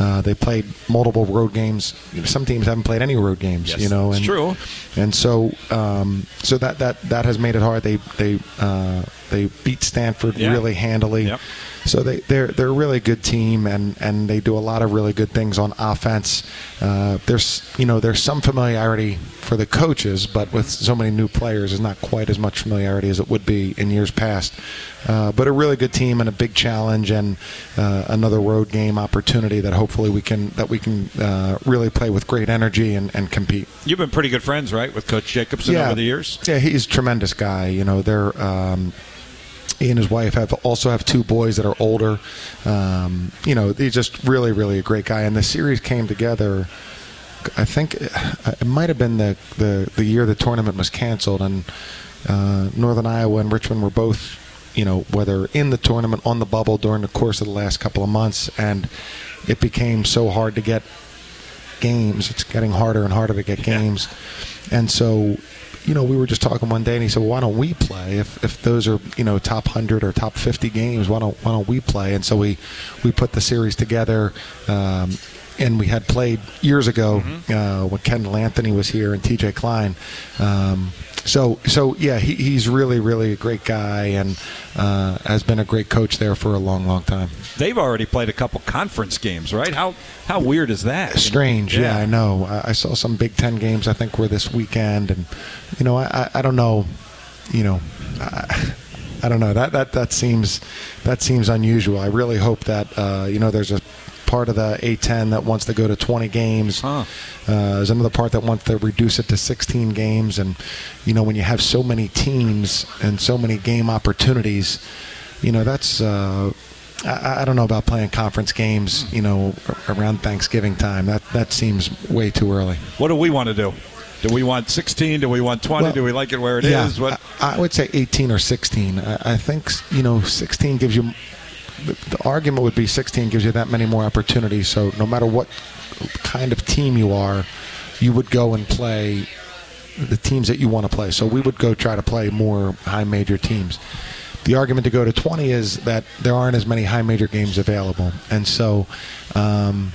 uh, they played multiple road games. Some teams haven't played any road games. Yes, you know, and, true. And so um, so that that that has made it hard. They they uh, they beat Stanford Yeah. really handily. Yep. So they they're they're a really good team and and they do a lot of really good things on offense. Uh, there's you know there's some familiarity for the coaches, but with so many new players, there's not quite as much familiarity as it would be in years past. Uh, but a really good team and a big challenge and uh, another road game opportunity that hopefully we can that we can uh, really play with great energy and, and compete. You've been pretty good friends, right, with Coach Jacobson over the years? Yeah, he's a tremendous guy. You know, they're um, he and his wife have also have two boys that are older. Um, you know, he's just really, really a great guy. And the series came together. I think uh, it might have been the, the, the year the tournament was canceled, and uh, Northern Iowa and Richmond were both, you know, whether in the tournament on the bubble during the course of the last couple of months, and it became so hard to get games. It's getting harder and harder to get games, and so you know, we were just talking one day, and he said, well, "Why don't we play? If if those are you know top hundred or top fifty games, why don't why don't we play?" And so we we put the series together. Um, and we had played years ago uh, when Kendall Anthony was here and T.J. Cline. Um, so so yeah, he, he's really really a great guy and uh, has been a great coach there for a long long time. They've already played a couple conference games, right? How how weird is that? Strange, yeah, I know. I, I saw some Big Ten games. I think were this weekend, and you know, I, I, I don't know, you know, I, I don't know. That that that seems that seems unusual. I really hope that uh, you know there's a part of the A10 that wants to go to 20 games. Uh, there's another part that wants to reduce it to 16 games, and you know, when you have so many teams and so many game opportunities, you know, that's. Uh, I, I don't know about playing conference games. You know, around Thanksgiving time. That that seems way too early. What do we want to do? Do we want 16? Do we want 20? Well, do we like it where it is? yeah, What? I, I would say 18 or 16. I, I think you know 16 gives you. The, argument would be 16 gives you that many more opportunities. So no matter what kind of team you are, you would go and play the teams that you want to play. So we would go try to play more high major teams. The argument to go to 20 is that there aren't as many high major games available, and so. Um,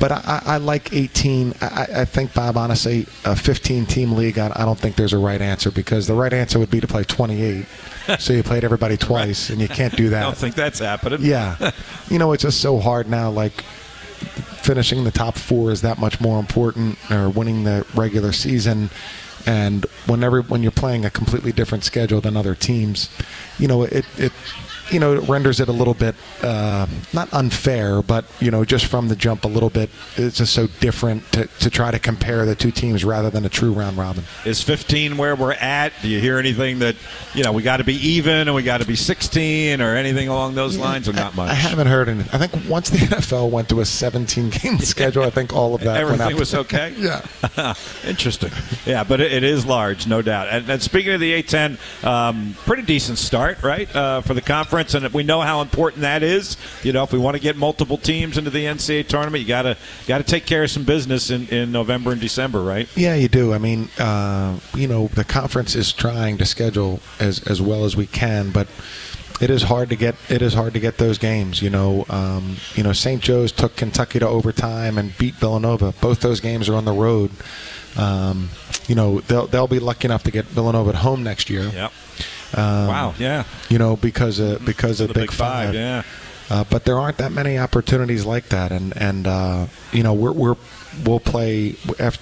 but I, I I like 18. I, I think, Bob, honestly, a 15 team league, I, I don't think there's a right answer because the right answer would be to play 28. So you played everybody twice, and you can't do that. I don't think that's happening. Yeah. you know, it's just so hard now. Like, finishing the top four is that much more important, or winning the regular season. And whenever when you're playing a completely different schedule than other teams, you know it it you know it renders it a little bit uh, not unfair, but you know just from the jump a little bit. It's just so different to, to try to compare the two teams rather than a true round robin. Is 15 where we're at? Do you hear anything that, you know, we got to be even and we got to be 16 or anything along those lines or not much? I haven't heard any. I think once the NFL went to a 17 game schedule, I think all of that went Everything was okay? yeah. Interesting. Yeah, but it, it is large, no doubt. And, and speaking of the A10, um, pretty decent start, right, uh, for the conference. And we know how important that is. You know, if we want to get multiple teams into the NCAA tournament, you got to got to take care of some business in, in November and December, right? Yeah, you do. I mean, uh, you know, the conference is trying to schedule as as well as we can, but it is hard to get it is hard to get those games. You know, um, you know, St. Joe's took Kentucky to overtime and beat Villanova. Both those games are on the road. Um, you know, they'll they'll be lucky enough to get Villanova at home next year. Yep. Um, Wow, yeah. You know, because of because of The Big, Big Five, yeah. Uh, but there aren't that many opportunities like that, and and uh, you know we're we're we'll play. F-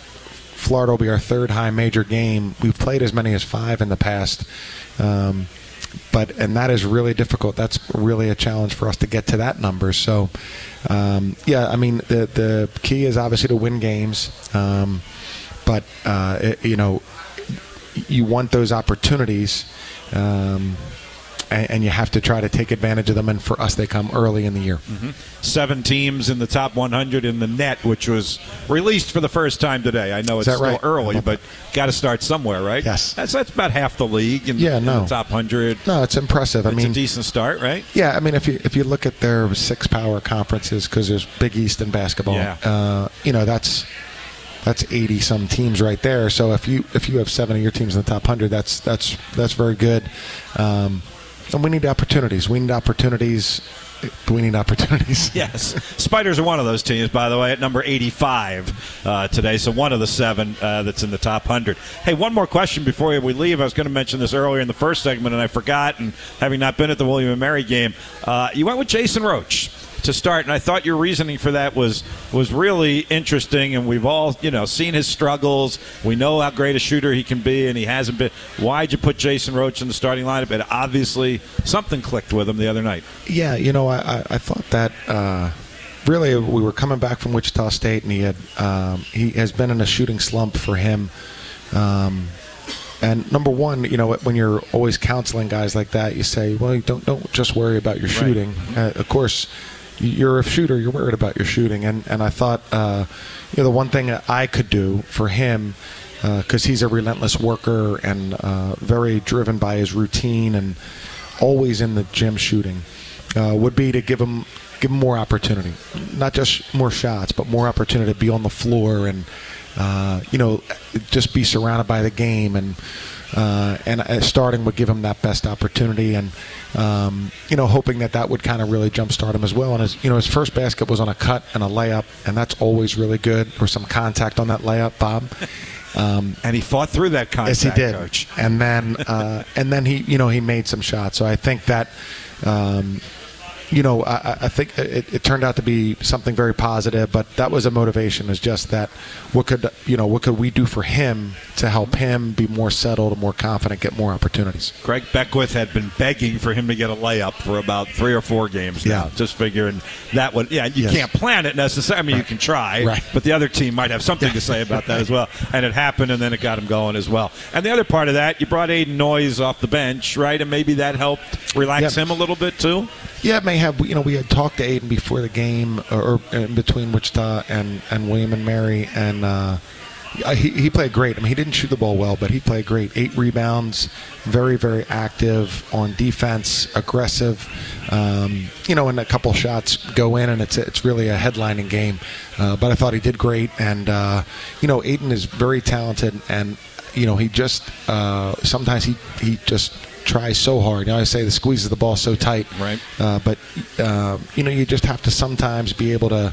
Florida will be our third high major game. We've played as many as five in the past, um, but and that is really difficult. That's really a challenge for us to get to that number. So, um, yeah, I mean the the key is obviously to win games, um, but uh, it, you know you want those opportunities. Um, and, and you have to try to take advantage of them. And for us, they come early in the year. Seven teams in the top 100 in the net, which was released for the first time today. I know it's still right? early, but got to start somewhere, right? Yes. That's, that's about half the league in, Yeah, in no. the top 100. No, it's impressive. I it's mean, a decent start, right? Yeah, I mean, if you if you look at their six power conferences, because there's Big East in basketball, Yeah. uh, you know that's that's 80 some teams right there. So if you if you have seven of your teams in the top 100, that's that's that's very good. Um, and we need opportunities. We need opportunities. We need opportunities. Yes. Spiders are one of those teams, by the way, at number 85 uh, today. So one of the seven uh, that's in the top 100. Hey, one more question before we leave. I was going to mention this earlier in the first segment, and I forgot. And having not been at the William and Mary game, uh, you went with Jason Roche to start, and I thought your reasoning for that was was really interesting. And we've all, you know, seen his struggles. We know how great a shooter he can be, and he hasn't been. Why'd you put Jason Roche in the starting lineup? And obviously, something clicked with him the other night. Yeah, you know, I, I, thought that uh, really we were coming back from Wichita State, and he had um, he has been in a shooting slump for him. Um, and number one, you know, when you're always counseling guys like that, you say, well, don't don't just worry about your shooting. Uh, of course, you're a shooter. You're worried about your shooting, and and I thought, uh, you know, the one thing I could do for him because he's a relentless worker and uh, very driven by his routine and always in the gym shooting, uh, would be to give him give him more opportunity, not just more shots, but more opportunity to be on the floor and uh, you know just be surrounded by the game and. Uh, and uh, starting would give him that best opportunity, and um, you know, hoping that that would kind of really jumpstart him as well. And his, you know, his first basket was on a cut and a layup, and that's always really good. Or some contact on that layup, Bob. Um, and he fought through that contact, yes, he did. Coach. And then, uh, and then he, you know, he made some shots. So I think that, um, you know, I, I- think it, it turned out to be something very positive. But that was a motivation. Is just that what could you know what could we do for him to help him be more settled, more confident, get more opportunities. Greg Beckwith had been begging for him to get a layup for about three or four games now. Yeah. Just figuring that would, yeah, you Yes. can't plan it necessarily. I mean, you can try, Right. but the other team might have something to say about that as well. And it happened, and then it got him going as well. And the other part of that, you brought Aiden Noyes off the bench, right? And maybe that helped relax him a little bit too. Yeah, it may have you know we had talked to Aiden before the game or, or in between Wichita and and William and Mary and. Uh, he, he played great. I mean, he didn't shoot the ball well, but he played great. Eight rebounds, very, very active on defense, aggressive. Um, you know, and a couple shots go in, and it's it's really a headlining game. Uh, but I thought he did great, and uh, you know, Aiden is very talented, and you know, he just uh, sometimes he he just tries so hard. You know, I say the squeezes the ball so tight, right? Uh, but uh, you know, you just have to sometimes be able to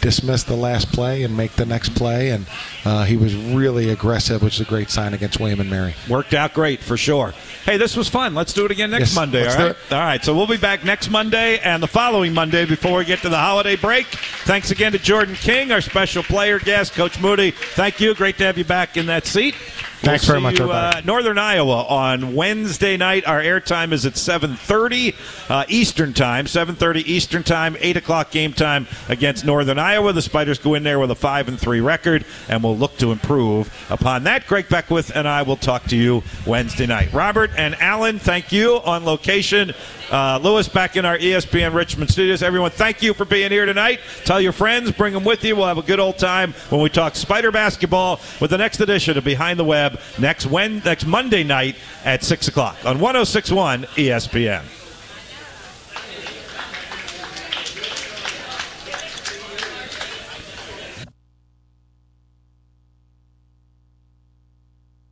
dismiss the last play and make the next play. And uh, he was really aggressive, which is a great sign against William and Mary. Worked out great for sure. Hey, this was fun. Let's do it again next Yes, Monday. All right. All right. So we'll be back next Monday and the following Monday before we get to the holiday break. Thanks again to Jordan King, our special player guest, Coach Mooney. Thank you. Great to have you back in that seat. Thanks We'll very much, you, uh, Northern Iowa on Wednesday night. Our airtime is at 7:30 uh, Eastern time. 7:30 Eastern time. Eight o'clock game time against Northern Iowa. The Spiders go in there with a five and three record, and will look to improve upon that. Greg Beckwith and I will talk to you Wednesday night. Robert and Alan, thank you on location. Uh, Lewis back in our ESPN Richmond studios. Everyone, thank you for being here tonight. Tell your friends, bring them with you. We'll have a good old time when we talk Spider basketball with the next edition of Behind the Web next next Monday night at six o'clock on 106.1 ESPN.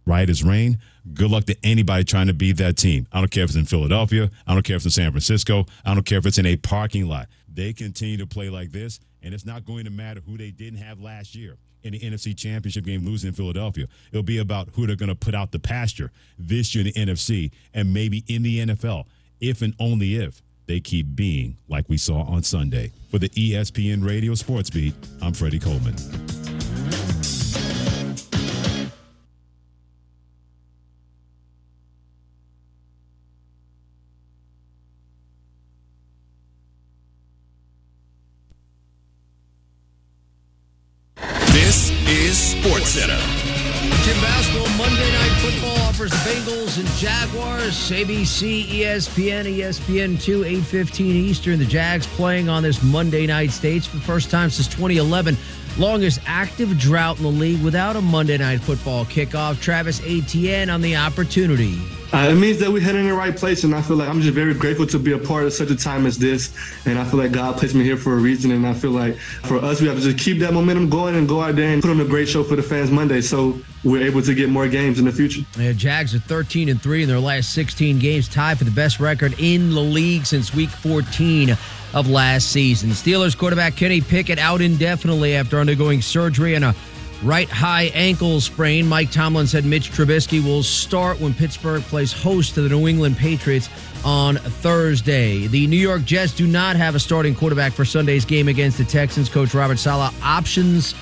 right as rain. Good luck to anybody trying to beat that team. I don't care if it's in Philadelphia. I don't care if it's in San Francisco. I don't care if it's in a parking lot. They continue to play like this, and it's not going to matter who they didn't have last year in the NFC Championship game losing in Philadelphia. It'll be about who they're going to put out the pasture this year in the NFC and maybe in the NFL, if and only if they keep being like we saw on Sunday. For the ESPN Radio Sports Beat, I'm Freddie Coleman. Sports Center. Jim Basketball Monday Night Football offers Bengals and Jaguars. ABC, ESPN, ESPN 2, 8:15 Eastern. The Jags playing on this Monday night stage for the first time since 2011. Longest active drought in the league without a Monday Night Football kickoff. Travis Etienne on the opportunity. Uh, it means that we're heading in the right place, and I feel like I'm just very grateful to be a part of such a time as this. And I feel like God placed me here for a reason, and I feel like for us, we have to just keep that momentum going and go out there and put on a great show for the fans Monday, so we're able to get more games in the future. The Jags are 13 and 3 in their last 16 games, tied for the best record in the league since week 14 of last season. Steelers quarterback Kenny Pickett out indefinitely after undergoing surgery and a right high ankle sprain. Mike Tomlin said Mitch Trubisky will start when Pittsburgh plays host to the New England Patriots on Thursday. The New York Jets do not have a starting quarterback for Sunday's game against the Texans. Coach Robert Saleh options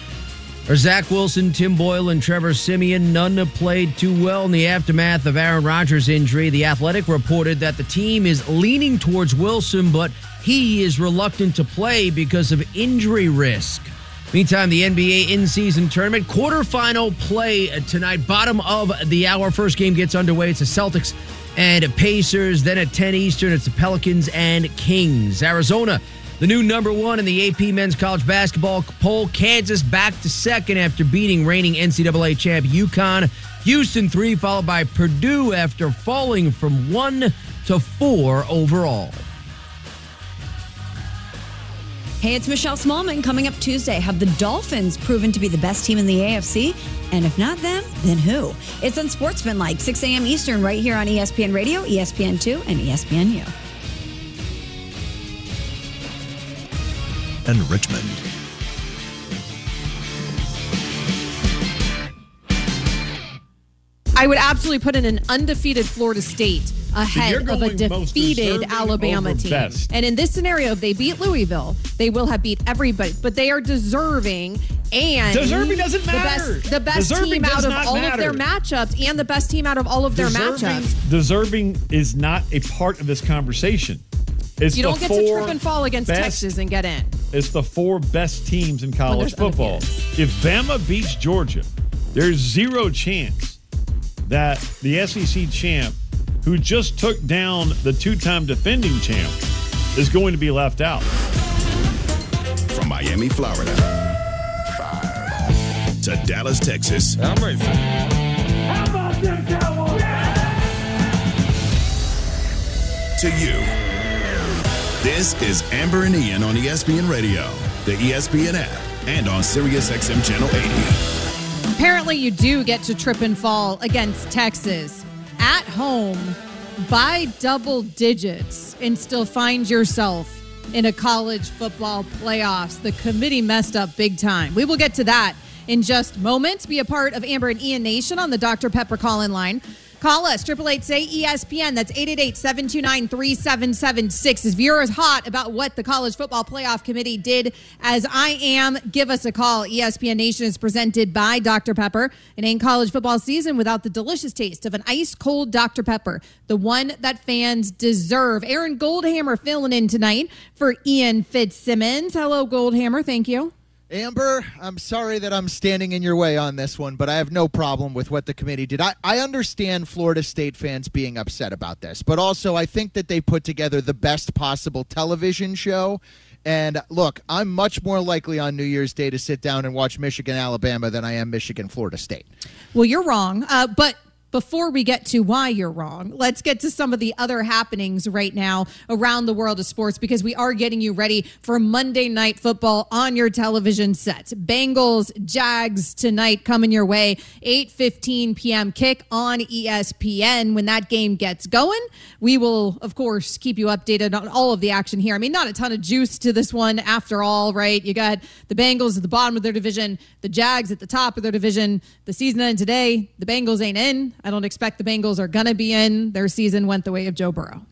are Zach Wilson, Tim Boyle, and Trevor Siemian. None have played too well in the aftermath of Aaron Rodgers' injury. The Athletic reported that the team is leaning towards Wilson, but he is reluctant to play because of injury risk. Meantime, the NBA in-season tournament quarterfinal play tonight. Bottom of the hour. First game gets underway. It's the Celtics and Pacers. Then at 10 Eastern, it's the Pelicans and Kings. Arizona, the new number one in the AP men's college basketball poll. Kansas back to second after beating reigning NCAA champ UConn. Houston three, followed by Purdue after falling from one to four overall. Hey, it's Michelle Smallmon. Coming up Tuesday, have the Dolphins proven to be the best team in the AFC? And if not them, then who? It's on Sportsmanlike, 6 a.m. Eastern, right here on ESPN Radio, ESPN2, and ESPNU. And Richmond. I would absolutely put in an undefeated Florida State ahead you're of a defeated Alabama team. best. And in this scenario, if they beat Louisville, they will have beat everybody, but they are deserving and Deserving doesn't the matter. best, the best Deserving team out of not all of their matchups and the best team out of all of their deserving, matchups. deserving is not a part of this conversation. It's You don't get to trip and fall against best- Texas and get in. It's the four best teams in college there's football. If Bama beats Georgia, there's zero chance that the SEC champ, who just took down the two-time defending champ, is going to be left out. From Miami, Florida, to Dallas, Texas. I'm ready. How about them Cowboys? To you. This is Amber and Ian on ESPN Radio, the ESPN app, and on SiriusXM Channel 80. Apparently, you do get to trip and fall against Texas at home by double digits and still find yourself in a college football playoffs. The committee messed up big time. We will get to that in just moments. Be a part of Amber and Ian Nation on the Dr. Pepper call in line. Call us, 888 say ESPN. That's 888 729 3776. If you're as hot about what the College Football Playoff Committee did as I am, give us a call. ESPN Nation is presented by Dr. Pepper. It ain't college football season without the delicious taste of an ice cold Dr. Pepper, the one that fans deserve. Aaron Goldhammer filling in tonight for Ian Fitzsimmons. Hello, Goldhammer. Thank you. Amber, I'm sorry that I'm standing in your way on this one, but I have no problem with what the committee did. I, I understand Florida State fans being upset about this, but also I think that they put together the best possible television show. And look, I'm much more likely on New Year's Day to sit down and watch Michigan, Alabama than I am Michigan, Florida State. Well, you're wrong. Uh, but before we get to why you're wrong, let's get to some of the other happenings right now around the world of sports because we are getting you ready for Monday night football on your television sets. Bengals, Jags tonight coming your way, 8:15 p.m. kick on ESPN. When that game gets going, we will of course keep you updated on all of the action here. I mean, not a ton of juice to this one after all, right? You got the Bengals at the bottom of their division, the Jags at the top of their division. The season ended today. The Bengals ain't in. I don't expect the Bengals are going to be in. Their season went the way of Joe Burrow.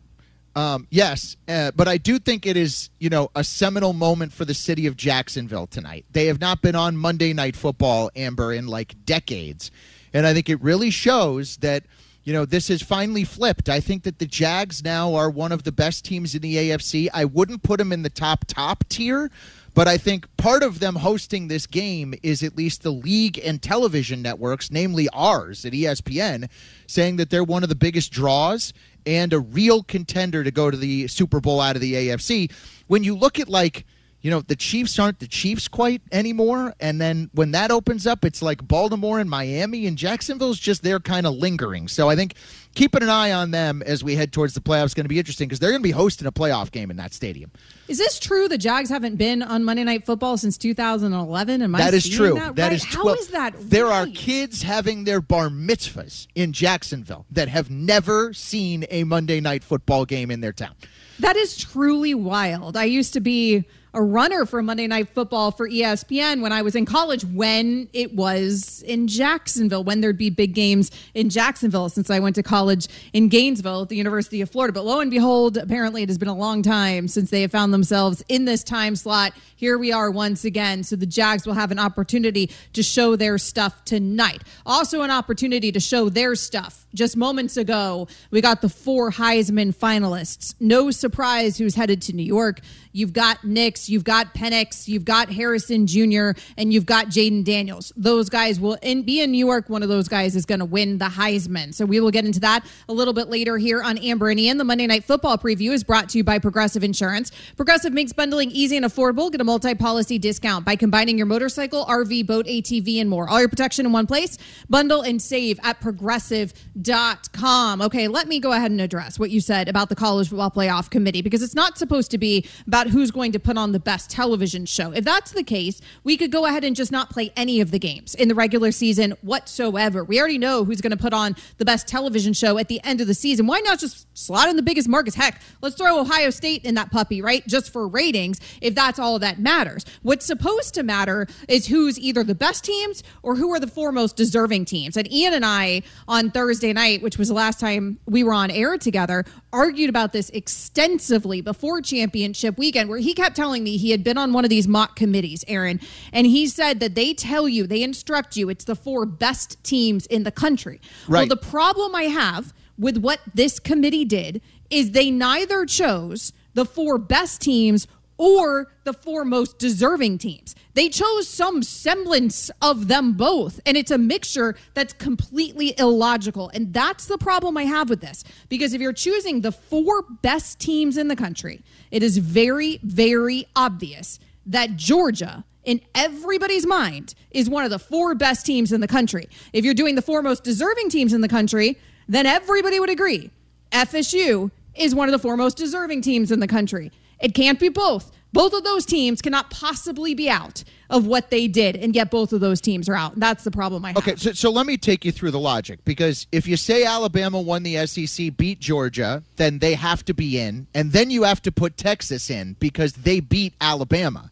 Um, yes, uh, but I do think it is, you know, a seminal moment for the city of Jacksonville tonight. They have not been on Monday Night Football, Amber, in like decades, and I think it really shows that, you know, this has finally flipped. I think that the Jags now are one of the best teams in the AFC. I wouldn't put them in the top top tier, but I think part of them hosting this game is at least the league and television networks, namely ours at ESPN, saying that they're one of the biggest draws and a real contender to go to the Super Bowl out of the AFC. When you look at like, you know, the Chiefs aren't the Chiefs quite anymore, and then when that opens up, it's like Baltimore and Miami and Jacksonville's just there kind of lingering. So I think keeping an eye on them as we head towards the playoffs is going to be interesting because they're going to be hosting a playoff game in that stadium. Is this true? The Jags haven't been on Monday Night Football since 2011. Am I that is true. That, That right? is How well, is that? There are kids having their bar mitzvahs in Jacksonville that have never seen a Monday night football game in their town. That is truly wild. I used to be a runner for Monday Night Football for ESPN when I was in college, when it was in Jacksonville, when there'd be big games in Jacksonville, since I went to college in Gainesville at the University of Florida. But lo and behold, apparently it has been a long time since they have found themselves in this time slot. Here we are once again. So the Jags will have an opportunity to show their stuff tonight. Also, an opportunity to show their stuff. Just moments ago, we got the four Heisman finalists. No surprise who's headed to New York. You've got Nix, you've got Penix, you've got Harrison Jr., and you've got Jayden Daniels. Those guys will in, be in New York. One of those guys is going to win the Heisman. So we will get into that a little bit later here on Amber and Ian. The Monday Night Football preview is brought to you by Progressive Insurance. Progressive makes bundling easy and affordable. Get a multi-policy discount by combining your motorcycle, RV, boat, ATV, and more. All your protection in one place. Bundle and save at progressive.com. Okay, let me go ahead and address what you said about the College Football Playoff Committee because it's not supposed to be about who's going to put on the best television show. If that's the case, we could go ahead and just not play any of the games in the regular season whatsoever. We already know who's going to put on the best television show at the end of the season. Why not just slot in the biggest markets? Heck, let's throw Ohio State in that puppy, right? Just for ratings, if that's all that matters. What's supposed to matter is who's either the best teams or who are the four most deserving teams. And Ian and I on Thursday night, which was the last time we were on air together, argued about this extensively before championship weekend, where he kept telling me he had been on one of these mock committees, Aaron, and he said that they tell you, they instruct you, it's the four best teams in the country. Well, the problem I have with what this committee did is they neither chose the four best teams or the four most deserving teams. They chose some semblance of them both, and it's a mixture that's completely illogical. And that's the problem I have with this. Because if you're choosing the four best teams in the country, it is very, very obvious that Georgia, in everybody's mind, is one of the four best teams in the country. If you're doing the four most deserving teams in the country, then everybody would agree FSU is one of the four most deserving teams in the country. It can't be both. Both of those teams cannot possibly be out of what they did, and yet both of those teams are out. That's the problem I have. Okay, so, so let me take you through the logic because if you say Alabama won the SEC, beat Georgia, then they have to be in, and then you have to put Texas in because they beat Alabama.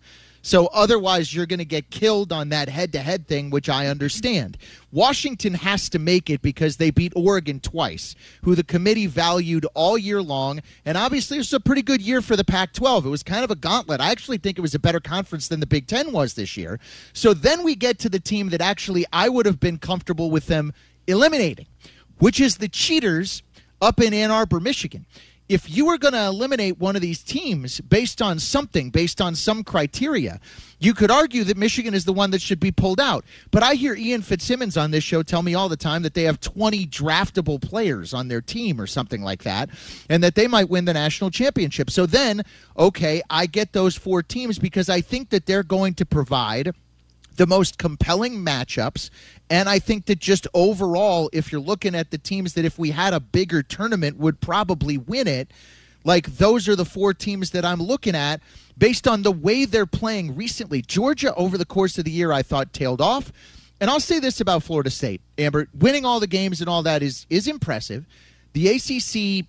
So otherwise, you're going to get killed on that head to head thing, which I understand. Washington has to make it because they beat Oregon twice, who the committee valued all year long. And obviously, it was a pretty good year for the Pac 12. It was kind of a gauntlet. I actually think it was a better conference than the Big Ten was this year. So then we get to the team that actually I would have been comfortable with them eliminating, which is the cheaters up in Ann Arbor, Michigan if you were going to eliminate one of these teams based on something, based on some criteria, you could argue that Michigan is the one that should be pulled out. But I hear Ian Fitzsimmons on this show tell me all the time that they have 20 draftable players on their team or something like that, and that they might win the national championship. So then, okay, I get those four teams because I think that they're going to provide the most compelling matchups. And I think that just overall, if you're looking at the teams that if we had a bigger tournament would probably win it, like those are the four teams that I'm looking at based on the way they're playing recently. Georgia, over the course of the year, I thought tailed off. And I'll say this about Florida State, Amber, winning all the games and all that is is impressive. The ACC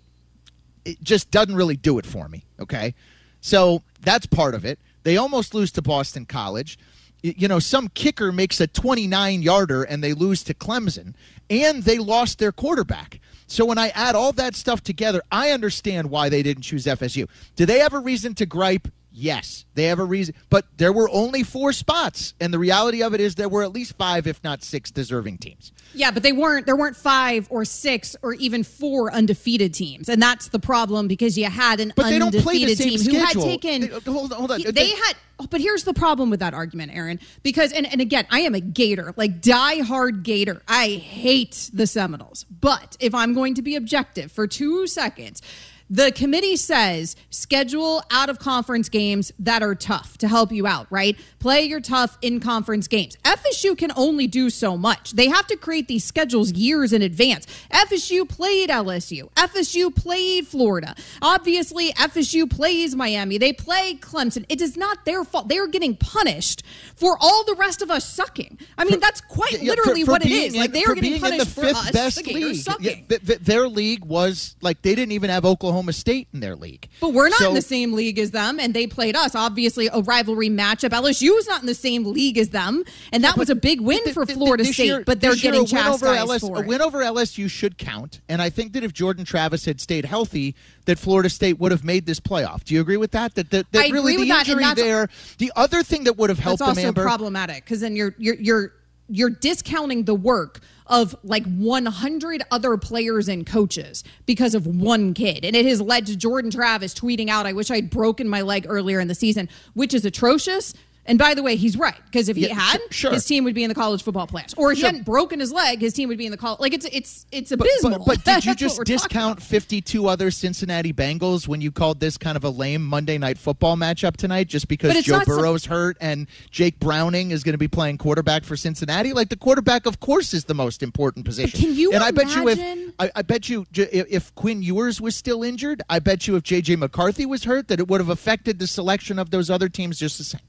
it just doesn't really do it for me, okay? So that's part of it. They almost lose to Boston College you know, some kicker makes a 29 yarder and they lose to Clemson, and they lost their quarterback. So when I add all that stuff together, I understand why they didn't choose FSU. Do they have a reason to gripe? Yes, they have a reason, but there were only four spots, and the reality of it is there were at least five, if not six, deserving teams. Yeah, but they weren't. There weren't five or six or even four undefeated teams, and that's the problem because you had an but they undefeated don't play the same team schedule. who had taken. They, hold on, hold on. They, they had. Oh, but here's the problem with that argument, Aaron. Because and, and again, I am a Gator, like die-hard Gator. I hate the Seminoles. But if I'm going to be objective for two seconds, the committee says schedule out of conference games that are tough to help you out, right? Play your tough in conference games. FSU can only do so much. They have to create these schedules years in advance. FSU played LSU. FSU played Florida. Obviously, FSU plays Miami. They play Clemson. It is not their fault. They are getting punished for all the rest of us sucking. I mean, that's quite Yeah, literally for- for what it is. Like they for are getting punished the for fifth us, best the league. sucking. Yeah, th- th- their league was like they didn't even have Oklahoma State in their league. But we're not So- in the same league as them, and they played us. Obviously, a rivalry matchup. LSU is not in the same league as them, and that was a big win for Florida State. year- but they're getting a win over chastised LS, for A win over LSU should count, and I think that if Jordan Travis had stayed healthy, that Florida State would have made this playoff. Do you agree with that? That, that, that really the that, injury that's- there. The other thing that would have helped That's also them, Amber, problematic because then you're you're you're you're discounting the work of like 100 other players and coaches because of one kid. And it has led to Jordan Travis tweeting out, I wish I'd broken my leg earlier in the season, which is atrocious. And by the way, he's right because if he Yeah, had, su- sure. his team would be in the college football playoffs. Or if he hadn't broken his leg, his team would be in the college. Like it's it's it's But, abysmal. but, but did you just discount 52 other Cincinnati Bengals when you called this kind of a lame Monday night football matchup tonight just because Joe not some- Burrow's hurt and Jake Browning is going to be playing quarterback for Cincinnati? Like the quarterback, of course, is the most important position. can you and I bet you if I, I bet you if if Quinn Ewers was still injured, I bet you if JJ McCarthy was hurt, that it would have affected the selection of those other teams just the same.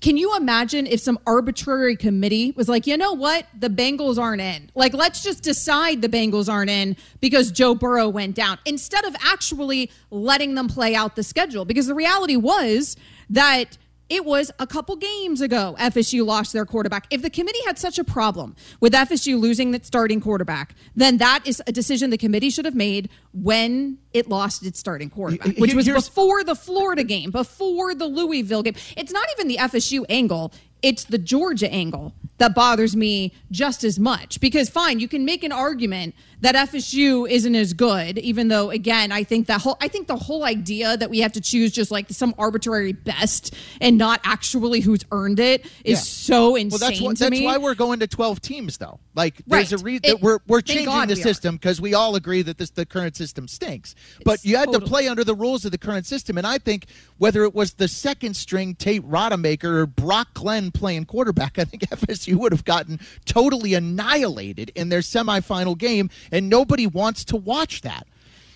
Can you imagine if some arbitrary committee was like, you know what, the Bengals aren't in? Like, let's just decide the Bengals aren't in because Joe Burrow went down instead of actually letting them play out the schedule. Because the reality was that it was a couple games ago FSU lost their quarterback. If the committee had such a problem with FSU losing its starting quarterback, then that is a decision the committee should have made when it lost its starting quarterback, which was Here's- before the Florida game, before the Louisville game. It's not even the FSU angle, it's the Georgia angle that bothers me just as much. Because, fine, you can make an argument that FSU isn't as good, even though again, I think that whole I think the whole idea that we have to choose just like some arbitrary best and not actually who's earned it is Yeah. so insane Well, that's why, that's why we're going to 12 teams, though. Like, there's Right. a reason we're, we're changing God the we system because we all agree that this the current system stinks. But you had to play under the rules of the current system. And I think whether it was the second string Tate Rodemaker or Brock Glenn playing quarterback, I think FSU would have gotten totally annihilated in their semifinal game. And nobody wants to watch that.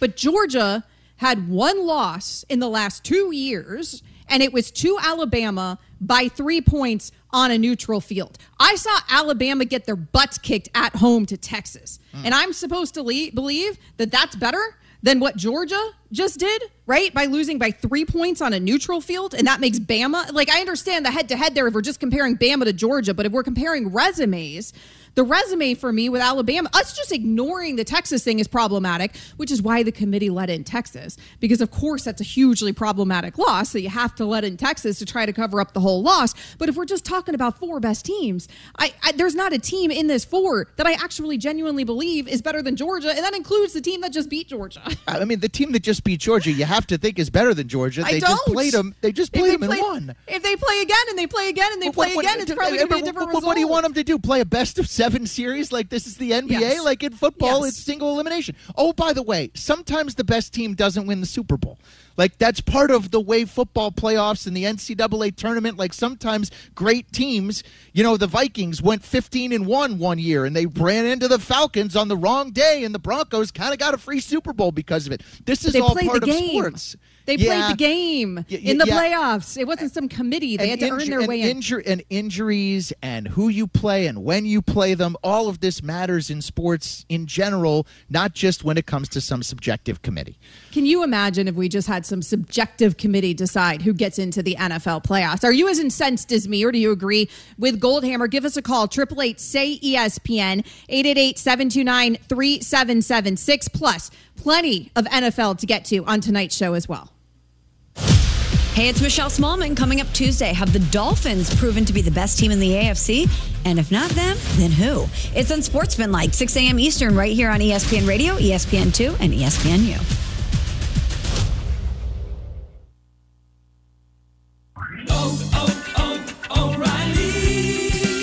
But Georgia had one loss in the last two years, and it was to Alabama by three points on a neutral field. I saw Alabama get their butts kicked at home to Texas. Hmm. And I'm supposed to le- believe that that's better than what Georgia just did, right? By losing by three points on a neutral field. And that makes Bama, like, I understand the head to head there if we're just comparing Bama to Georgia, but if we're comparing resumes, the resume for me with Alabama, us just ignoring the Texas thing is problematic, which is why the committee let in Texas. Because, of course, that's a hugely problematic loss that you have to let in Texas to try to cover up the whole loss. But if we're just talking about four best teams, I, I, there's not a team in this four that I actually genuinely believe is better than Georgia. And that includes the team that just beat Georgia. I mean, the team that just beat Georgia, you have to think is better than Georgia. I They just played them. They just played they them play- and won. If again and they play again and they play what- again, it's probably uh, going to be a different what, result. what do you want them to do? Play a best of seven series like this is the NBA? Yes. Like in football, Yes. it's single elimination. Oh, by the way, sometimes the best team doesn't win the Super Bowl. Like that's part of the way football playoffs and the NCAA tournament. Like sometimes great teams, you know, the Vikings went 15 and one one year, and they ran into the Falcons on the wrong day, and the Broncos kind of got a free Super Bowl because of it. This is they all part of sports. They Yeah. played the game in the playoffs. It wasn't some committee. They had to earn their way in. and injuries and who you play and when you play them. All of this matters in sports in general, not just when it comes to some subjective committee. Can you imagine if we just had some subjective committee decide who gets into the NFL playoffs? Are you as incensed as me, or do you agree with Goldhammer? Give us a call, 888 say ESPN, 888 729 3776. Plus, plenty of NFL to get to on tonight's show as well. Hey, it's Michelle Smallmon. Coming up Tuesday, have the Dolphins proven to be the best team in the AFC? And if not them, then who? It's on Sportsmanlike, 6 a.m. Eastern, right here on ESPN Radio, ESPN2, and ESPNU. Oh, oh.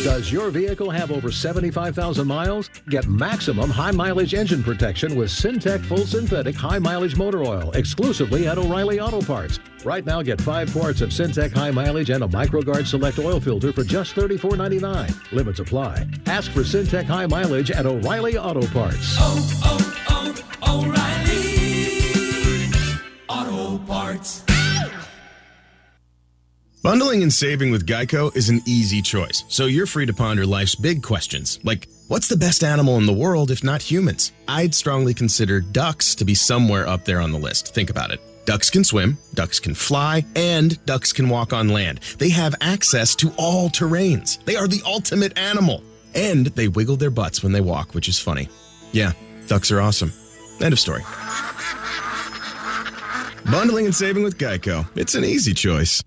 Does your vehicle have over 75,000 miles? Get maximum high mileage engine protection with Syntec Full Synthetic High Mileage Motor Oil exclusively at O'Reilly Auto Parts. Right now, get five quarts of Syntec High Mileage and a MicroGard Select Oil Filter for just $34.99. Limits apply. Ask for Syntec High Mileage at O'Reilly Auto Parts. Oh, oh, oh, O'Reilly Auto Parts. Bundling and saving with Geico is an easy choice, so you're free to ponder life's big questions, like what's the best animal in the world if not humans? I'd strongly consider ducks to be somewhere up there on the list. Think about it. Ducks can swim, ducks can fly, and ducks can walk on land. They have access to all terrains. They are the ultimate animal. And they wiggle their butts when they walk, which is funny. Yeah, ducks are awesome. End of story. Bundling and saving with Geico. It's an easy choice.